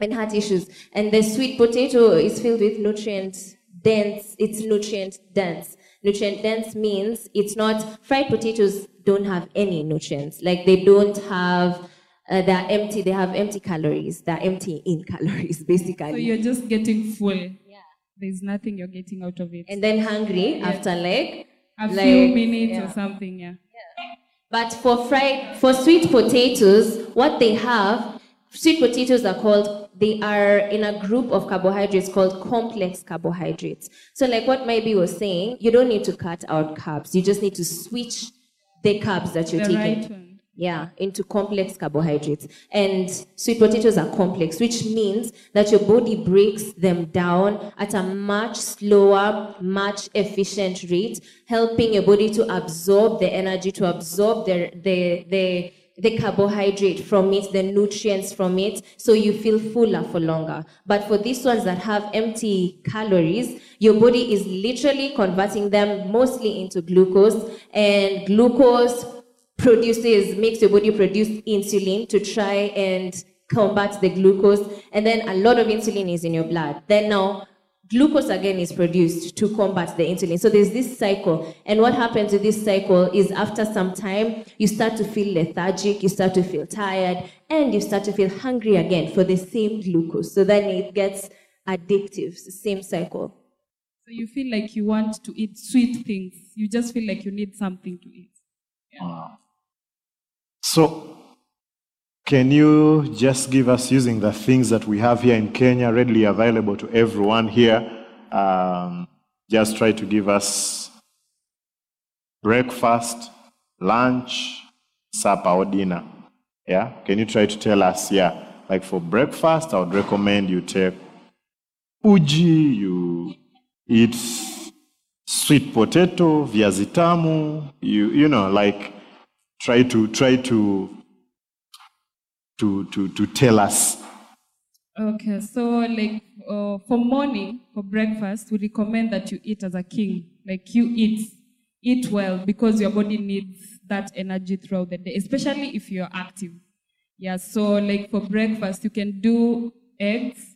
and heart issues. And the sweet potato is filled with nutrient dense, it's nutrient dense. Nutrient dense means it's not, fried potatoes don't have any nutrients. Like they don't have, uh, they're empty, they have empty calories. They're empty in calories, (laughs) basically. So you're just getting full. Yeah. There's nothing you're getting out of it. And then hungry yes. after like, a like, few minutes yeah. or something, yeah. yeah. But for fried, for sweet potatoes, what they have, sweet potatoes are called they are in a group of carbohydrates called complex carbohydrates. So, like what Maybe was saying, you don't need to cut out carbs. You just need to switch the carbs that you're the taking. Right yeah, into complex carbohydrates. And sweet potatoes are complex, which means that your body breaks them down at a much slower, much efficient rate, helping your body to absorb the energy, to absorb the, the, the the carbohydrate from it, the nutrients from it, so you feel fuller for longer. But for these ones that have empty calories, your body is literally converting them mostly into glucose, and glucose produces, makes your body produce insulin to try and combat the glucose, and then a lot of insulin is in your blood. Then now, glucose again is produced to combat the insulin. So there's this cycle. And what happens with this cycle is after some time, you start to feel lethargic, you start to feel tired, and you start to feel hungry again for the same glucose. So then it gets addictive, same cycle. So you feel like you want to eat sweet things. You just feel like you need something to eat. Yeah. So can you just give us, using the things that we have here in Kenya, readily available to everyone here, um, just try to give us breakfast, lunch, supper, or dinner? Yeah? Can you try to tell us, yeah, like for breakfast, I would recommend you take uji, you eat sweet potato, viazi tamu, you, you know, like try to, try to to, to, to tell us? Okay, so like uh, for morning, for breakfast, we recommend that you eat as a king. Like you eat, eat well because your body needs that energy throughout the day, especially if you're active. Yeah, so like for breakfast, you can do eggs,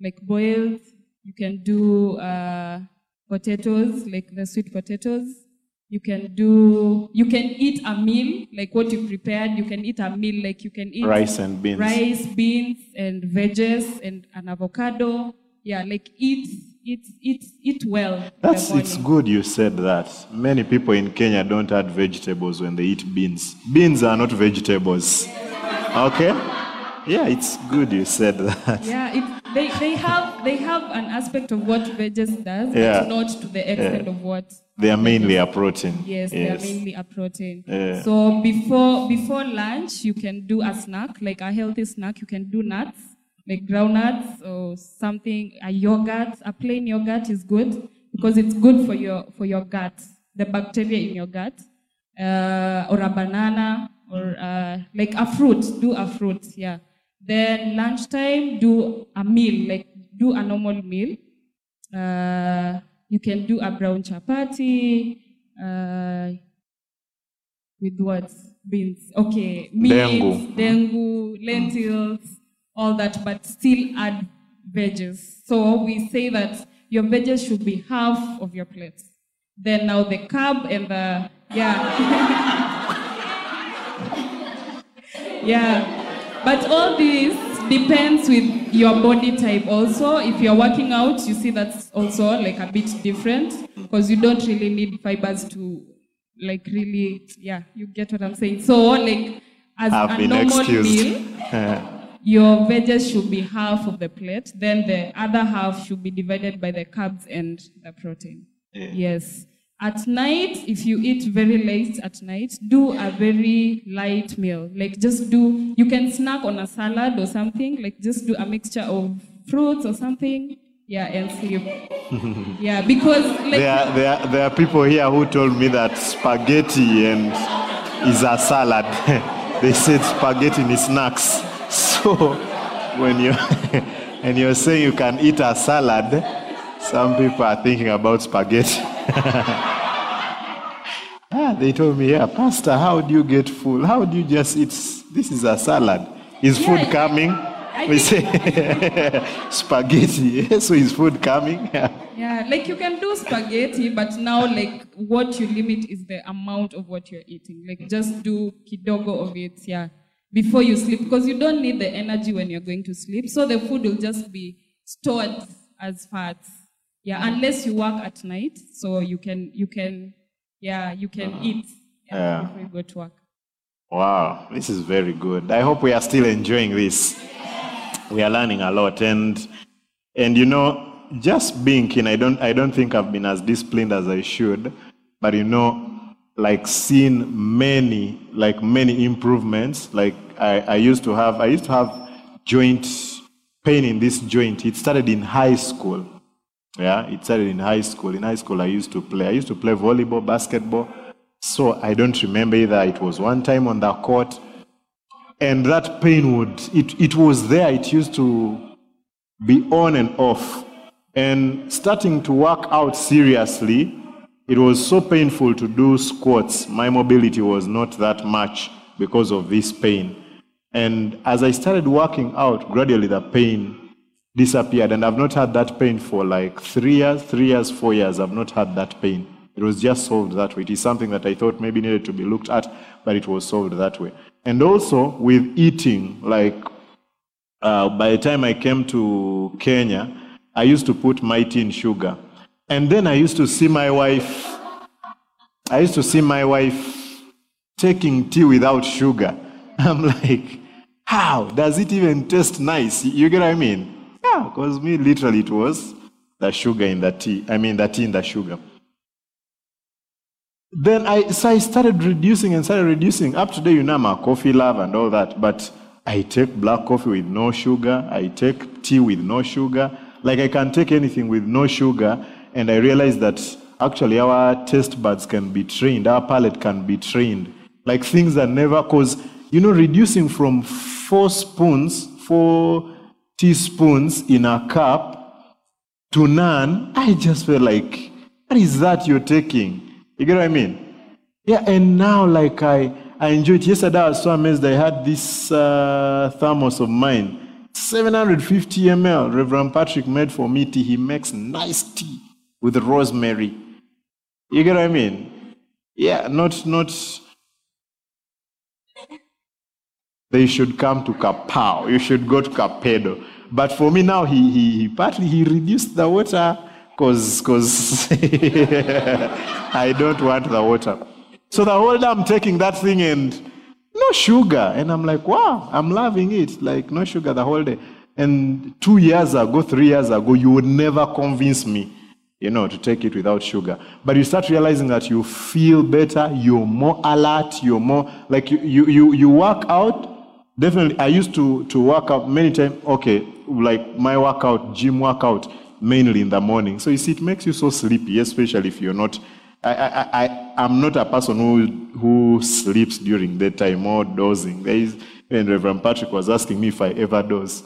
like boiled. You can do uh, potatoes, like the sweet potatoes. You can do, you can eat a meal, like what you prepared. You can eat a meal, like you can eat rice and beans. Rice, beans, and veggies, and an avocado. Yeah, like eat, eat, eat, eat well. That's, it's good you said that. Many people in Kenya don't add vegetables when they eat beans. Beans are not vegetables. Okay? Yeah, it's good you said that. Yeah, it, they, they, have, they have an aspect of what veggies does, yeah. but not to the extent yeah. of what they are mainly a protein. Yes, yes, they are mainly a protein. Yeah. So before before lunch, you can do a snack, like a healthy snack. You can do nuts, like groundnuts or something. A yogurt, a plain yogurt is good because it's good for your for your gut, the bacteria in your gut. Uh, or a banana or uh, like a fruit. Do a fruit, yeah. Then lunchtime, do a meal, like do a normal meal. Uh, you can do a brown chapati. Uh, with what? Beans. Okay. Meat, Dengu. dengu, lentils, all that, but still add veggies. So we say that your veggies should be half of your plate. Then now the carb and the yeah. (laughs) yeah. But all this depends with your body type also. If you're working out, you see that's also like a bit different because you don't really need fibers to like really yeah, you get what I'm saying. So like as I've a been normal excused. meal, (laughs) your veggies should be half of the plate, then the other half should be divided by the carbs and the protein. Yes. At night, if you eat very late at night, do a very light meal. Like just do, you can snack on a salad or something, like just do a mixture of fruits or something. Yeah, and sleep. (laughs) yeah, because like There are, there, are, there are people here who told me that spaghetti and is a salad. (laughs) they said spaghetti is snacks. (laughs) So when you and you're saying you can eat a salad, some people are thinking about spaghetti. (laughs) ah, they told me, yeah, Pastor, how do you get full? How do you just eat? This is a salad. Is food Yeah, coming? I We say (laughs) spaghetti. (laughs) so is food coming? Yeah, like you can do spaghetti, but now like what you limit is the amount of what you're eating. Like just do kidogo of it, yeah, before you sleep because you don't need the energy when you're going to sleep. So the food will just be stored as fats. Yeah, unless you work at night, so you can you can yeah you can uh-huh. eat yeah, before you go to work. Wow, this is very good. I hope we are still enjoying this. We are learning a lot, and and you know, just being keen. I don't I don't think I've been as disciplined as I should, but you know, like seeing many like many improvements. Like I, I used to have I used to have joint pain in this joint. It started in high school. Yeah, it started in high school. In high school, I used to play. I used to play volleyball, basketball. So I don't remember either. It was one time on the court, and that pain would it, it was there. It used to be on and off. And starting to work out seriously, it was so painful to do squats. My mobility was not that much because of this pain. And as I started working out, gradually the pain disappeared. And I've not had that pain for like three years, three years, four years. I've not had that pain. It was just solved that way. It is something that I thought maybe needed to be looked at, but it was solved that way. And also with eating, like uh, by the time I came to Kenya, I used to put my tea in sugar. And then I used to see my wife, I used to see my wife taking tea without sugar. (laughs) I'm like, how? Does it even taste nice? You get what I mean? Yeah, because me, literally, it was the sugar in the tea. I mean, the tea in the sugar. Then I, so I started reducing and started reducing. Up to today, you know, I'm a coffee lover and all that, but I take black coffee with no sugar. I take tea with no sugar. Like I can take anything with no sugar, and I realized that actually our taste buds can be trained, our palate can be trained. Like things that never, cause you know, reducing from four spoons, four teaspoons in a cup to none, I just felt like, what is that you're taking? You get what I mean? Yeah, and now like I, I enjoy it. Yesterday I was so amazed. I had this uh, thermos of mine, 750 ml. Reverend Patrick made for me tea. He makes nice tea with rosemary. You get what I mean? Yeah, not not. They should come to Kapao. You should go to Kapedo. But for me now, he, he, he partly he reduced the water because cause (laughs) I don't want the water. So the whole day I'm taking that thing and no sugar. And I'm like, wow, I'm loving it. Like no sugar the whole day. And two years ago, three years ago, you would never convince me, you know, to take it without sugar. But you start realizing that you feel better, you're more alert, you're more like you you you, you work out. Definitely, I used to to work out many times. Okay, like my workout, gym workout, mainly in the morning. So you see, it makes you so sleepy, especially if you're not. I I I I'm not a person who who sleeps during daytime or dozing. There is, and Reverend Patrick was asking me if I ever doze.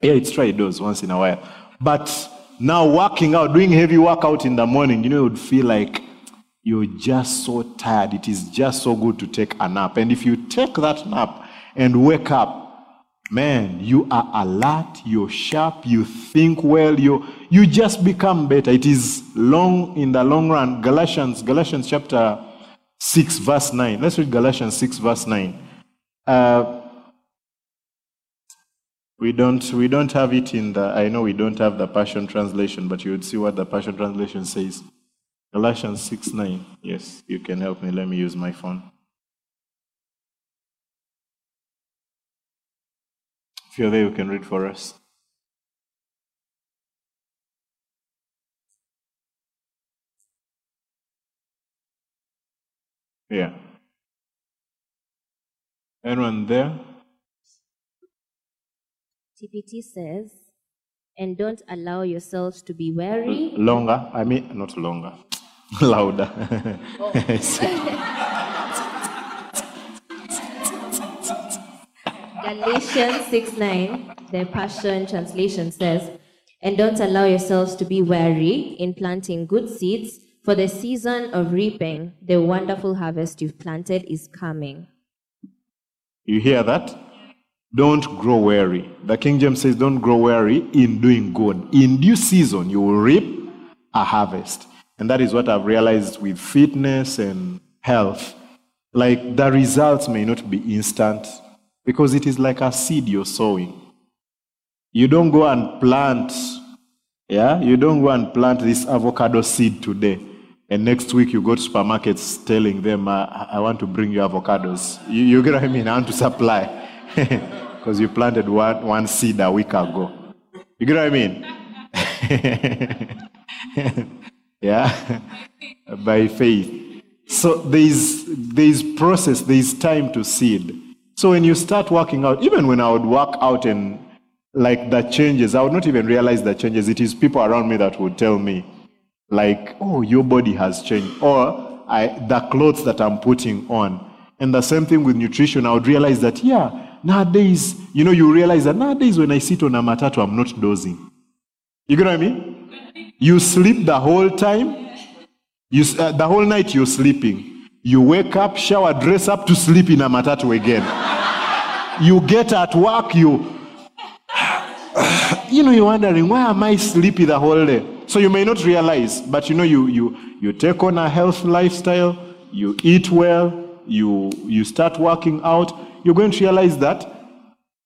Yeah, it's try those once in a while. But now working out, doing heavy workout in the morning, you know, you would feel like you're just so tired. It is just so good to take a nap. And if you take that nap and wake up, man, you are alert, you're sharp, you think well, you, you just become better. It is long in the long run. Galatians, Galatians chapter 6, verse 9. Let's read Galatians 6, verse 9. Uh, we don't, we don't have it in the, I know we don't have the Passion Translation, but you would see what the Passion Translation says. Galatians 6, 9. Yes, you can help me. Let me use my phone. If you're there, you can read for us. Yeah. Anyone there? TPT says, and don't allow yourselves to be weary. Longer. I mean, not longer. (laughs) Louder. (laughs) Oh. (laughs) Galatians 6 9, the Passion Translation says, And don't allow yourselves to be weary in planting good seeds, for the season of reaping, the wonderful harvest you've planted, is coming. You hear that? Don't grow weary. The King James says, Don't grow weary in doing good. In due season, you will reap a harvest. And that is what I've realized with fitness and health. Like the results may not be instant because it is like a seed you're sowing. You don't go and plant, yeah? You don't go and plant this avocado seed today. And next week you go to supermarkets telling them, uh, I want to bring you avocados. You, you get what I mean? I want to supply. (laughs) Because you planted one, one seed a week ago. You get what I mean? (laughs) yeah? By faith. So there's, there's process, there's time to seed. So when you start working out, even when I would work out and like the changes, I would not even realize the changes. It is people around me that would tell me, like, oh, your body has changed. Or I, the clothes that I'm putting on. And the same thing with nutrition, I would realize that, yeah, nowadays, you know, you realize that nowadays when I sit on a matatu, I'm not dozing. You get what I mean? You sleep the whole time. You, uh, the whole night you're sleeping. You wake up, shower, dress up to sleep in a matatu again. You get at work, you, (sighs) you know, you're wondering, why am I sleepy the whole day? So you may not realize, but you know, you, you, you take on a health lifestyle, you eat well, you, you start working out, you're going to realize that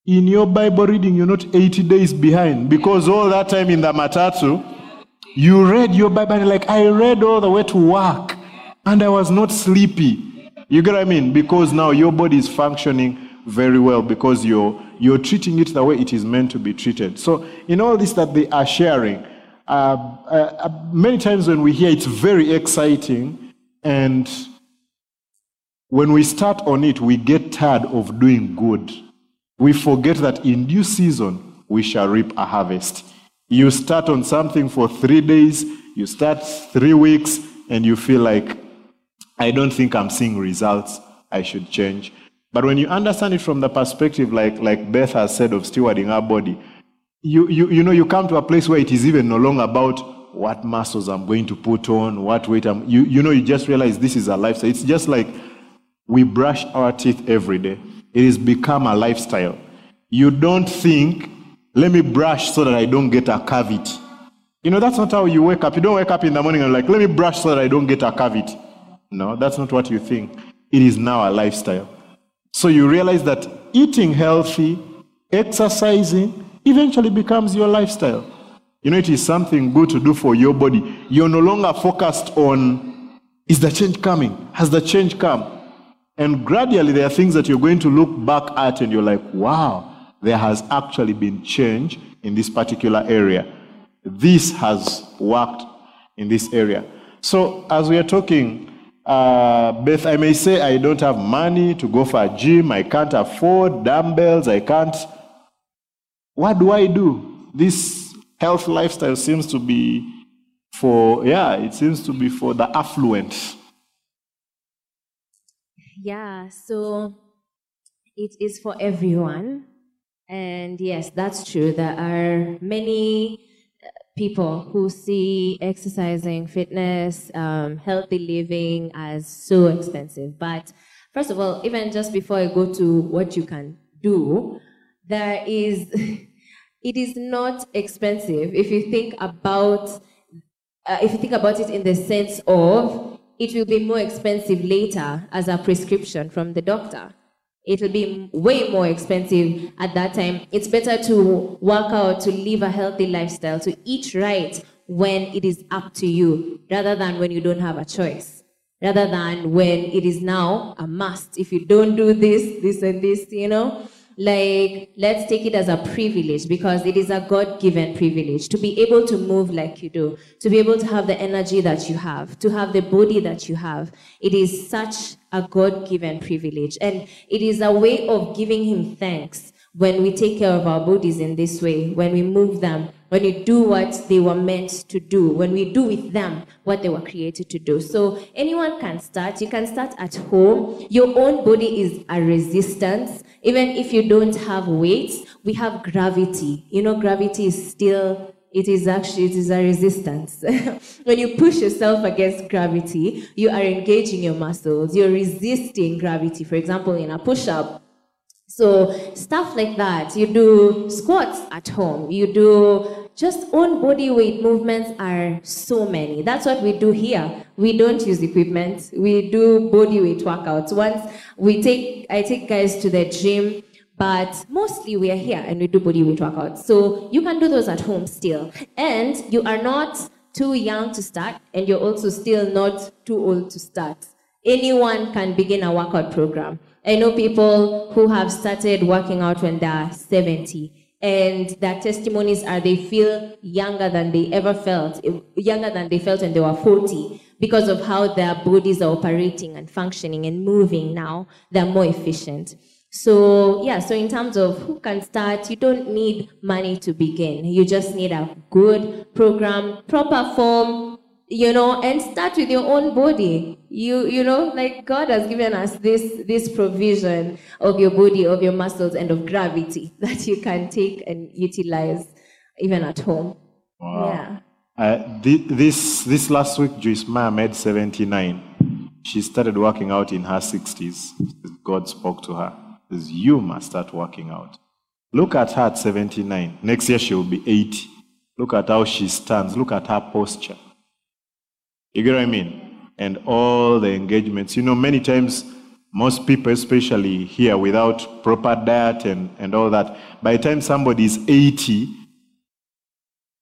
in your Bible reading, you're not 80 days behind because all that time in the matatu, you read your Bible and like, I read all the way to work and I was not sleepy. You get what I mean? Because now your body is functioning very well because you're, you're treating it the way it is meant to be treated. So, in all this that they are sharing, uh, uh, many times when we hear it's very exciting, and when we start on it, we get tired of doing good. We forget that in due season, we shall reap a harvest. You start on something for three days, you start three weeks, and you feel like, I don't think I'm seeing results, I should change. But when you understand it from the perspective, like, like Beth has said, of stewarding our body, you, you, you know, you come to a place where it is even no longer about what muscles I'm going to put on, what weight I'm, you, you know, you just realize this is a lifestyle. It's just like we brush our teeth every day. It has become a lifestyle. You don't think, let me brush so that I don't get a cavity. You know, that's not how you wake up. You don't wake up in the morning and like, let me brush so that I don't get a cavity. No, that's not what you think. It is now a lifestyle. So you realize that eating healthy, exercising, eventually becomes your lifestyle. You know, it is something good to do for your body. You're no longer focused on, is the change coming? Has the change come? And gradually, there are things that you're going to look back at and you're like, wow, there has actually been change in this particular area. This has worked in this area. So, as we are talking, uh, Beth, I may say I don't have money to go for a gym, I can't afford dumbbells, I can't. What do I do? This health lifestyle seems to be for, yeah, it seems to be for the affluent. Yeah, so it is for everyone. And yes, that's true. There are many people who see exercising, fitness, um, healthy living as so expensive. But first of all, even just before I go to what you can do, there is, (laughs) it is not expensive if you think about, uh, if you think about it in the sense of it will be more expensive later as a prescription from the doctor. It will be way more expensive at that time. It's better to work out, to live a healthy lifestyle, to eat right when it is up to you, rather than when you don't have a choice, rather than when it is now a must. If you don't do this, this, and this, you know, like let's take it as a privilege because it is a god-given privilege to be able to move like you do to be able to have the energy that you have to have the body that you have. It is such a god-given privilege. And it is a way of giving him thanks when we take care of our bodies in this way, when we move them, when you do what they were meant to do, when we do with them what they were created to do. So anyone can start. You can start at home. Your own body is a resistance. Even if you don't have weights, we have gravity. You know, gravity is still it is actually it is a resistance (laughs) when you push yourself against gravity you are engaging your muscles you're resisting gravity for example in a push-up so stuff like that. You do squats at home. You do just own body weight movements are so many. That's what we do here. We don't use equipment. We do body weight workouts. Once we take, I take guys to the gym, but mostly we are here and we do body weight workouts. So you can do those at home still. And you are not too young to start, and you're also still not too old to start. Anyone can begin a workout program. I know people who have started working out when they're 70 and their testimonies are they feel younger than they ever felt, younger than they felt when they were 40 because of how their bodies are operating and functioning and moving now. They're more efficient. So, yeah, so in terms of who can start, you don't need money to begin. You just need a good program, proper form, you know, and start with your own body. You, you know, like God has given us this, this provision of your body, of your muscles, and of gravity (laughs) that you can take and utilize even at home. Wow. Yeah. Uh, thi- this, this last week, Joyce Meyer made 79. She started working out in her 60s. God spoke to her. Says, You must start working out. Look at her at 79. Next year, she will be 80. Look at how she stands. Look at her posture. You get what I mean? And all the engagements. You know, many times, most people, especially here, without proper diet and, and all that, by the time somebody is 80,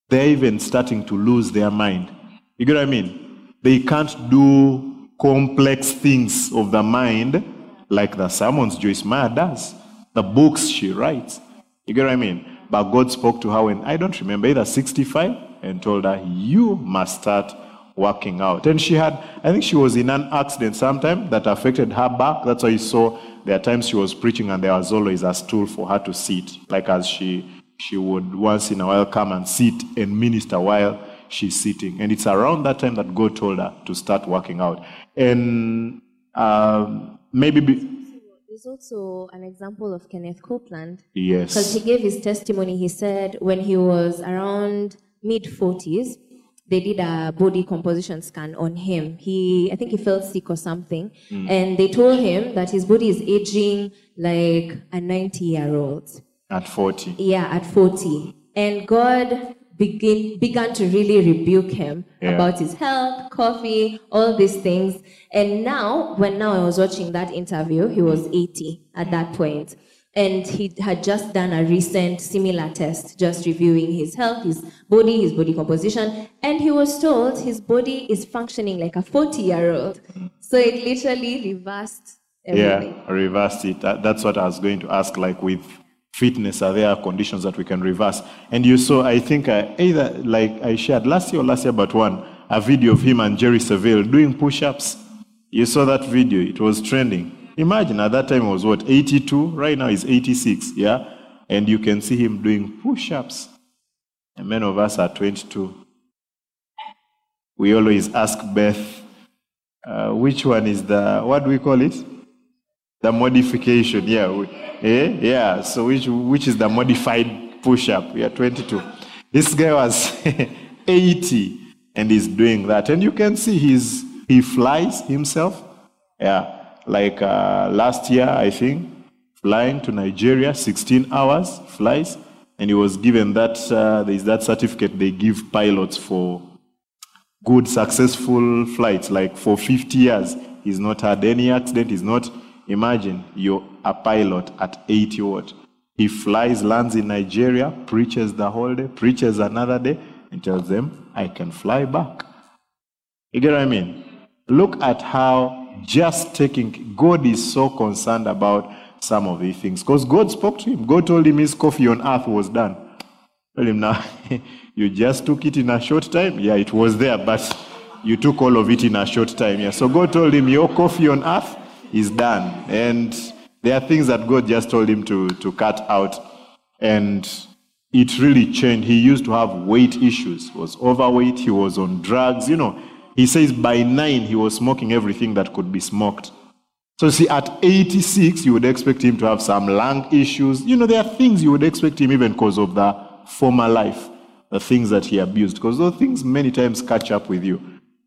they're even starting to lose their mind. You get what I mean? They can't do complex things of the mind like the sermons Joyce Meyer does, the books she writes. You get what I mean? But God spoke to her when, I don't remember, either 65 and told her, You must start working out. And she had, I think she was in an accident sometime that affected her back. That's why you saw there are times she was preaching and there was always a stool for her to sit, like as she she would once in a while come and sit and minister while she's sitting. And it's around that time that God told her to start working out. And um, maybe, be, There's also an example of Kenneth Copeland. yes. Because he gave his testimony, he said when he was around mid 40s, they did a body composition scan on him. He, I think he felt sick or something, hmm. and they told him that his body is aging like a 90 year old. At 40. Yeah, at 40. And God begin, began to really rebuke him Yeah. about his health, coffee, all these things. And now, when now I was watching that interview, he was 80 at that point. And he had just done a recent similar test, just reviewing his health, his body, his body composition. And he was told his body is functioning like a 40 year old. So it literally reversed everything. Yeah, reversed it. That- that's what I was going to ask. Like with fitness, are there conditions that we can reverse? And you saw, I think, uh, either like I shared last year or last year, but one, a video of him and Jerry Savelle doing push ups. You saw that video, it was trending. Imagine at that time was what, 82? Right now he's 86, yeah? And you can see him doing push ups. And many of us are 22. We always ask Beth, uh, which one is the, what do we call it? The modification, yeah. we- Eh? Yeah, so which, which is the modified push up? We are 22. this guy was (laughs) 80 and he's doing that. And you can see he's, he flies himself. Yeah, like uh, last year, I think, flying to Nigeria, 16 hours flies. And he was given that, uh, there's that certificate they give pilots for good, successful flights. Like for 50 years, he's not had any accident. He's not, imagine you're a pilot at 80 what? He flies, lands in Nigeria, preaches the whole day, preaches another day, and tells them, I can fly back. You get what I mean? Look at how just taking, God is so concerned about some of these things. Because God spoke to him. God told him his coffee on earth was done. Tell him now, (laughs) you just took it in a short time? Yeah, it was there, but you took all of it in a short time. Yeah. So God told him, Your coffee on earth is done. And there are things that God just told him to, to cut out. And it really changed. He used to have weight issues, was overweight, he was on drugs. You know, he says by nine he was smoking everything that could be smoked. So see, at 86, you would expect him to have some lung issues. You know, there are things you would expect him even because of the former life, the things that he abused, because those things many times catch up with you.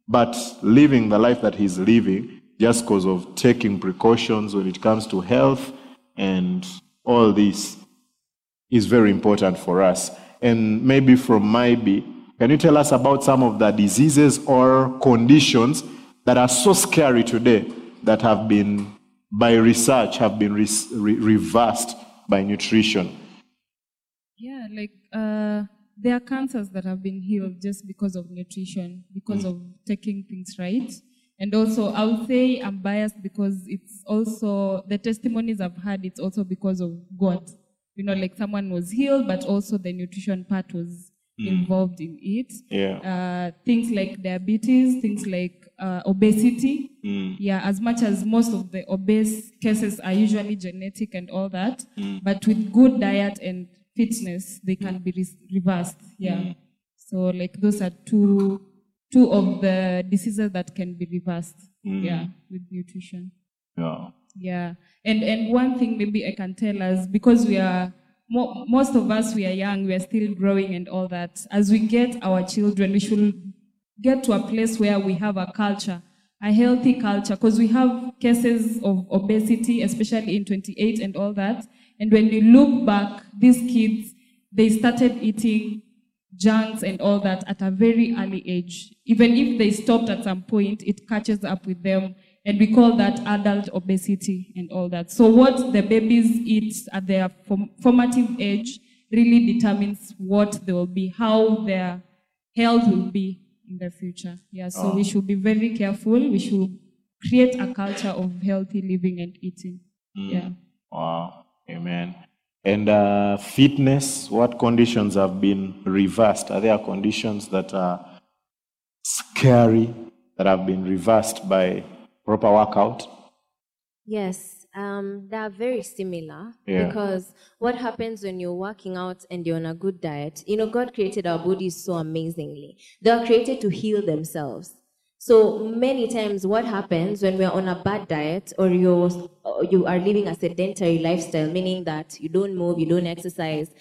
But living the life that he's living, just because of taking precautions when it comes to health and all this, is very important for us. And maybe from Maybe, can you tell us about some of the diseases or conditions that are so scary today that have been, by research, have been re- re- reversed by nutrition? Yeah, like uh, there are cancers that have been healed just because of nutrition, because of taking things right. And also, I would say I'm biased because it's also the testimonies I've had, it's also because of God. You know, like someone was healed, but also the nutrition part was Mm. involved in it. Yeah. Uh, things like diabetes, things like uh, obesity. Mm. Yeah, as much as most of the obese cases are usually genetic and all that, mm. but with good diet and fitness, they can be re- reversed. Yeah. So like those are two two of the diseases that can be reversed. Yeah, with nutrition. Yeah. Yeah, and and one thing maybe I can tell us because we are mo- most of us we are young, we are still growing and all that. As we get our children, we should get to a place where we have a culture, a healthy culture, because we have cases of obesity, especially in 28 and all that. And when you look back, these kids they started eating junks and all that at a very early age. Even if they stopped at some point, it catches up with them. And we call that adult obesity and all that. So what the babies eat at their form- formative age really determines what they will be, how their health will be in the future. Yeah, so we should be very careful. We should create a culture of healthy living and eating. Yeah. Wow. Amen. And uh, fitness, what conditions have been reversed? Are there conditions that are scary that have been reversed by proper workout? Yes, um, they are very similar Yeah. because what happens when you're working out and you're on a good diet? You know, God created our bodies so amazingly. They are created to heal themselves. So many times, what happens when we're on a bad diet or you're, or you are living a sedentary lifestyle, meaning that you don't move, you don't exercise,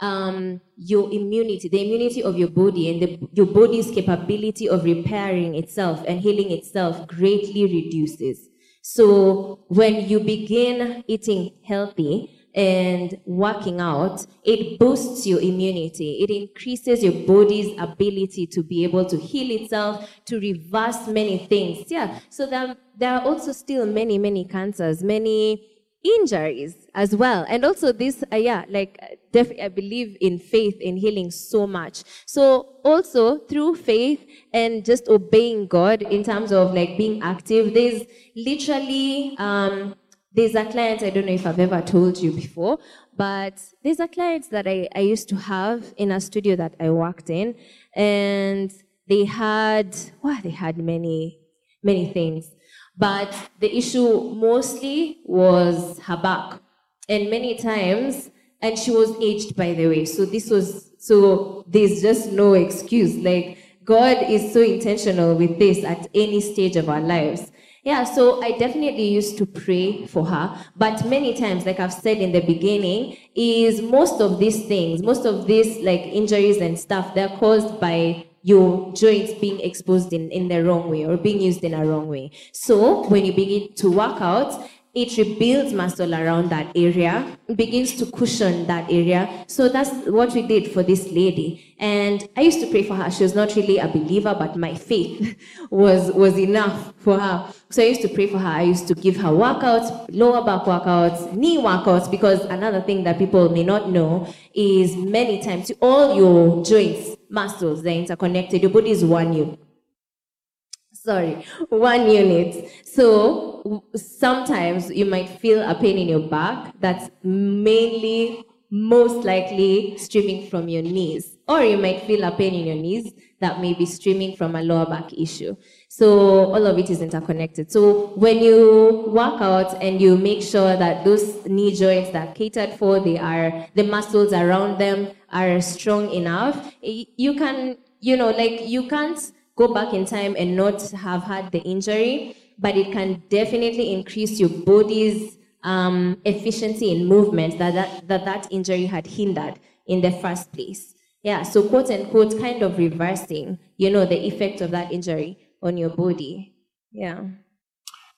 um, your immunity, the immunity of your body and the, your body's capability of repairing itself and healing itself greatly reduces. So when you begin eating healthy and working out, it boosts your immunity. It increases your body's ability to be able to heal itself, to reverse many things. Yeah. So there, there are also still many, many cancers, many injuries as well. And also this uh, yeah like uh, definitely i believe in faith in healing so much. So also through faith and just obeying god in terms of like being active there's literally um there's a client i don't know if i've ever told you before but there's a client that i, I used to have in a studio that i worked in and they had well they had many many things but the issue mostly was her back. And many times, and she was aged, by the way. So this was, so there's just no excuse. Like, God is so intentional with this at any stage of our lives. Yeah, so I definitely used to pray for her, but many times, like I've said in the beginning, is most of these things, most of these like injuries and stuff, they're caused by your joints being exposed in, in the wrong way or being used in a wrong way. So when you begin to work out, it rebuilds muscle around that area, begins to cushion that area. So that's what we did for this lady. And I used to pray for her. She was not really a believer, but my faith (laughs) was, was enough for her. So I used to pray for her. I used to give her workouts, lower back workouts, knee workouts, because another thing that people may not know is many times all your joints, muscles, they're interconnected. Your body is one unit sorry, one unit. So sometimes you might feel a pain in your back that's mainly, most likely streaming from your knees. Or you might feel a pain in your knees that may be streaming from a lower back issue. So all of it is interconnected. So when you work out and you make sure that those knee joints that catered for, they are the muscles around them are strong enough, you can, you know, like you can't go back in time and not have had the injury, but it can definitely increase your body's um, efficiency in movement that that, that that injury had hindered in the first place. Yeah, so quote unquote, kind of reversing, you know, the effect of that injury on your body. Yeah.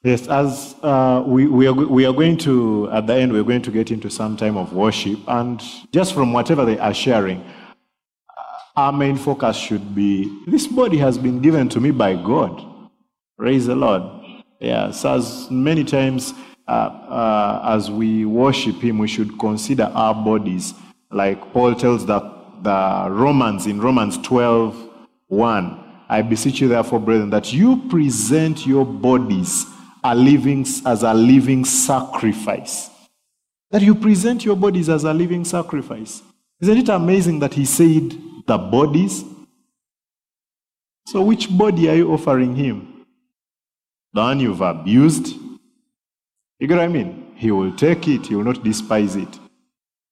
Yes, as uh, we, we, are, we are going to, at the end, we're going to get into some time of worship. And just from whatever they are sharing, our main focus should be this body has been given to me by God. Praise the Lord. Yes, as many times uh, uh, as we worship Him, we should consider our bodies, like Paul tells the, the Romans in Romans 12 1. I beseech you, therefore, brethren, that you present your bodies a living, as a living sacrifice. That you present your bodies as a living sacrifice. Isn't it amazing that he said the bodies. So, which body are you offering him? The one you've abused? You get what I mean? He will take it, he will not despise it.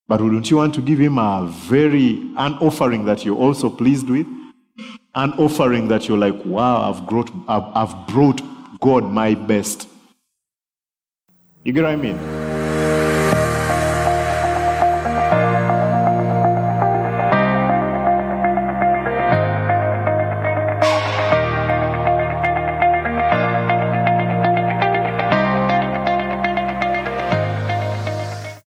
But wouldn't you want to give him a very, an offering that you're also pleased with? An offering that you're like, wow, I've brought, I've, I've brought God my best. You get what I mean?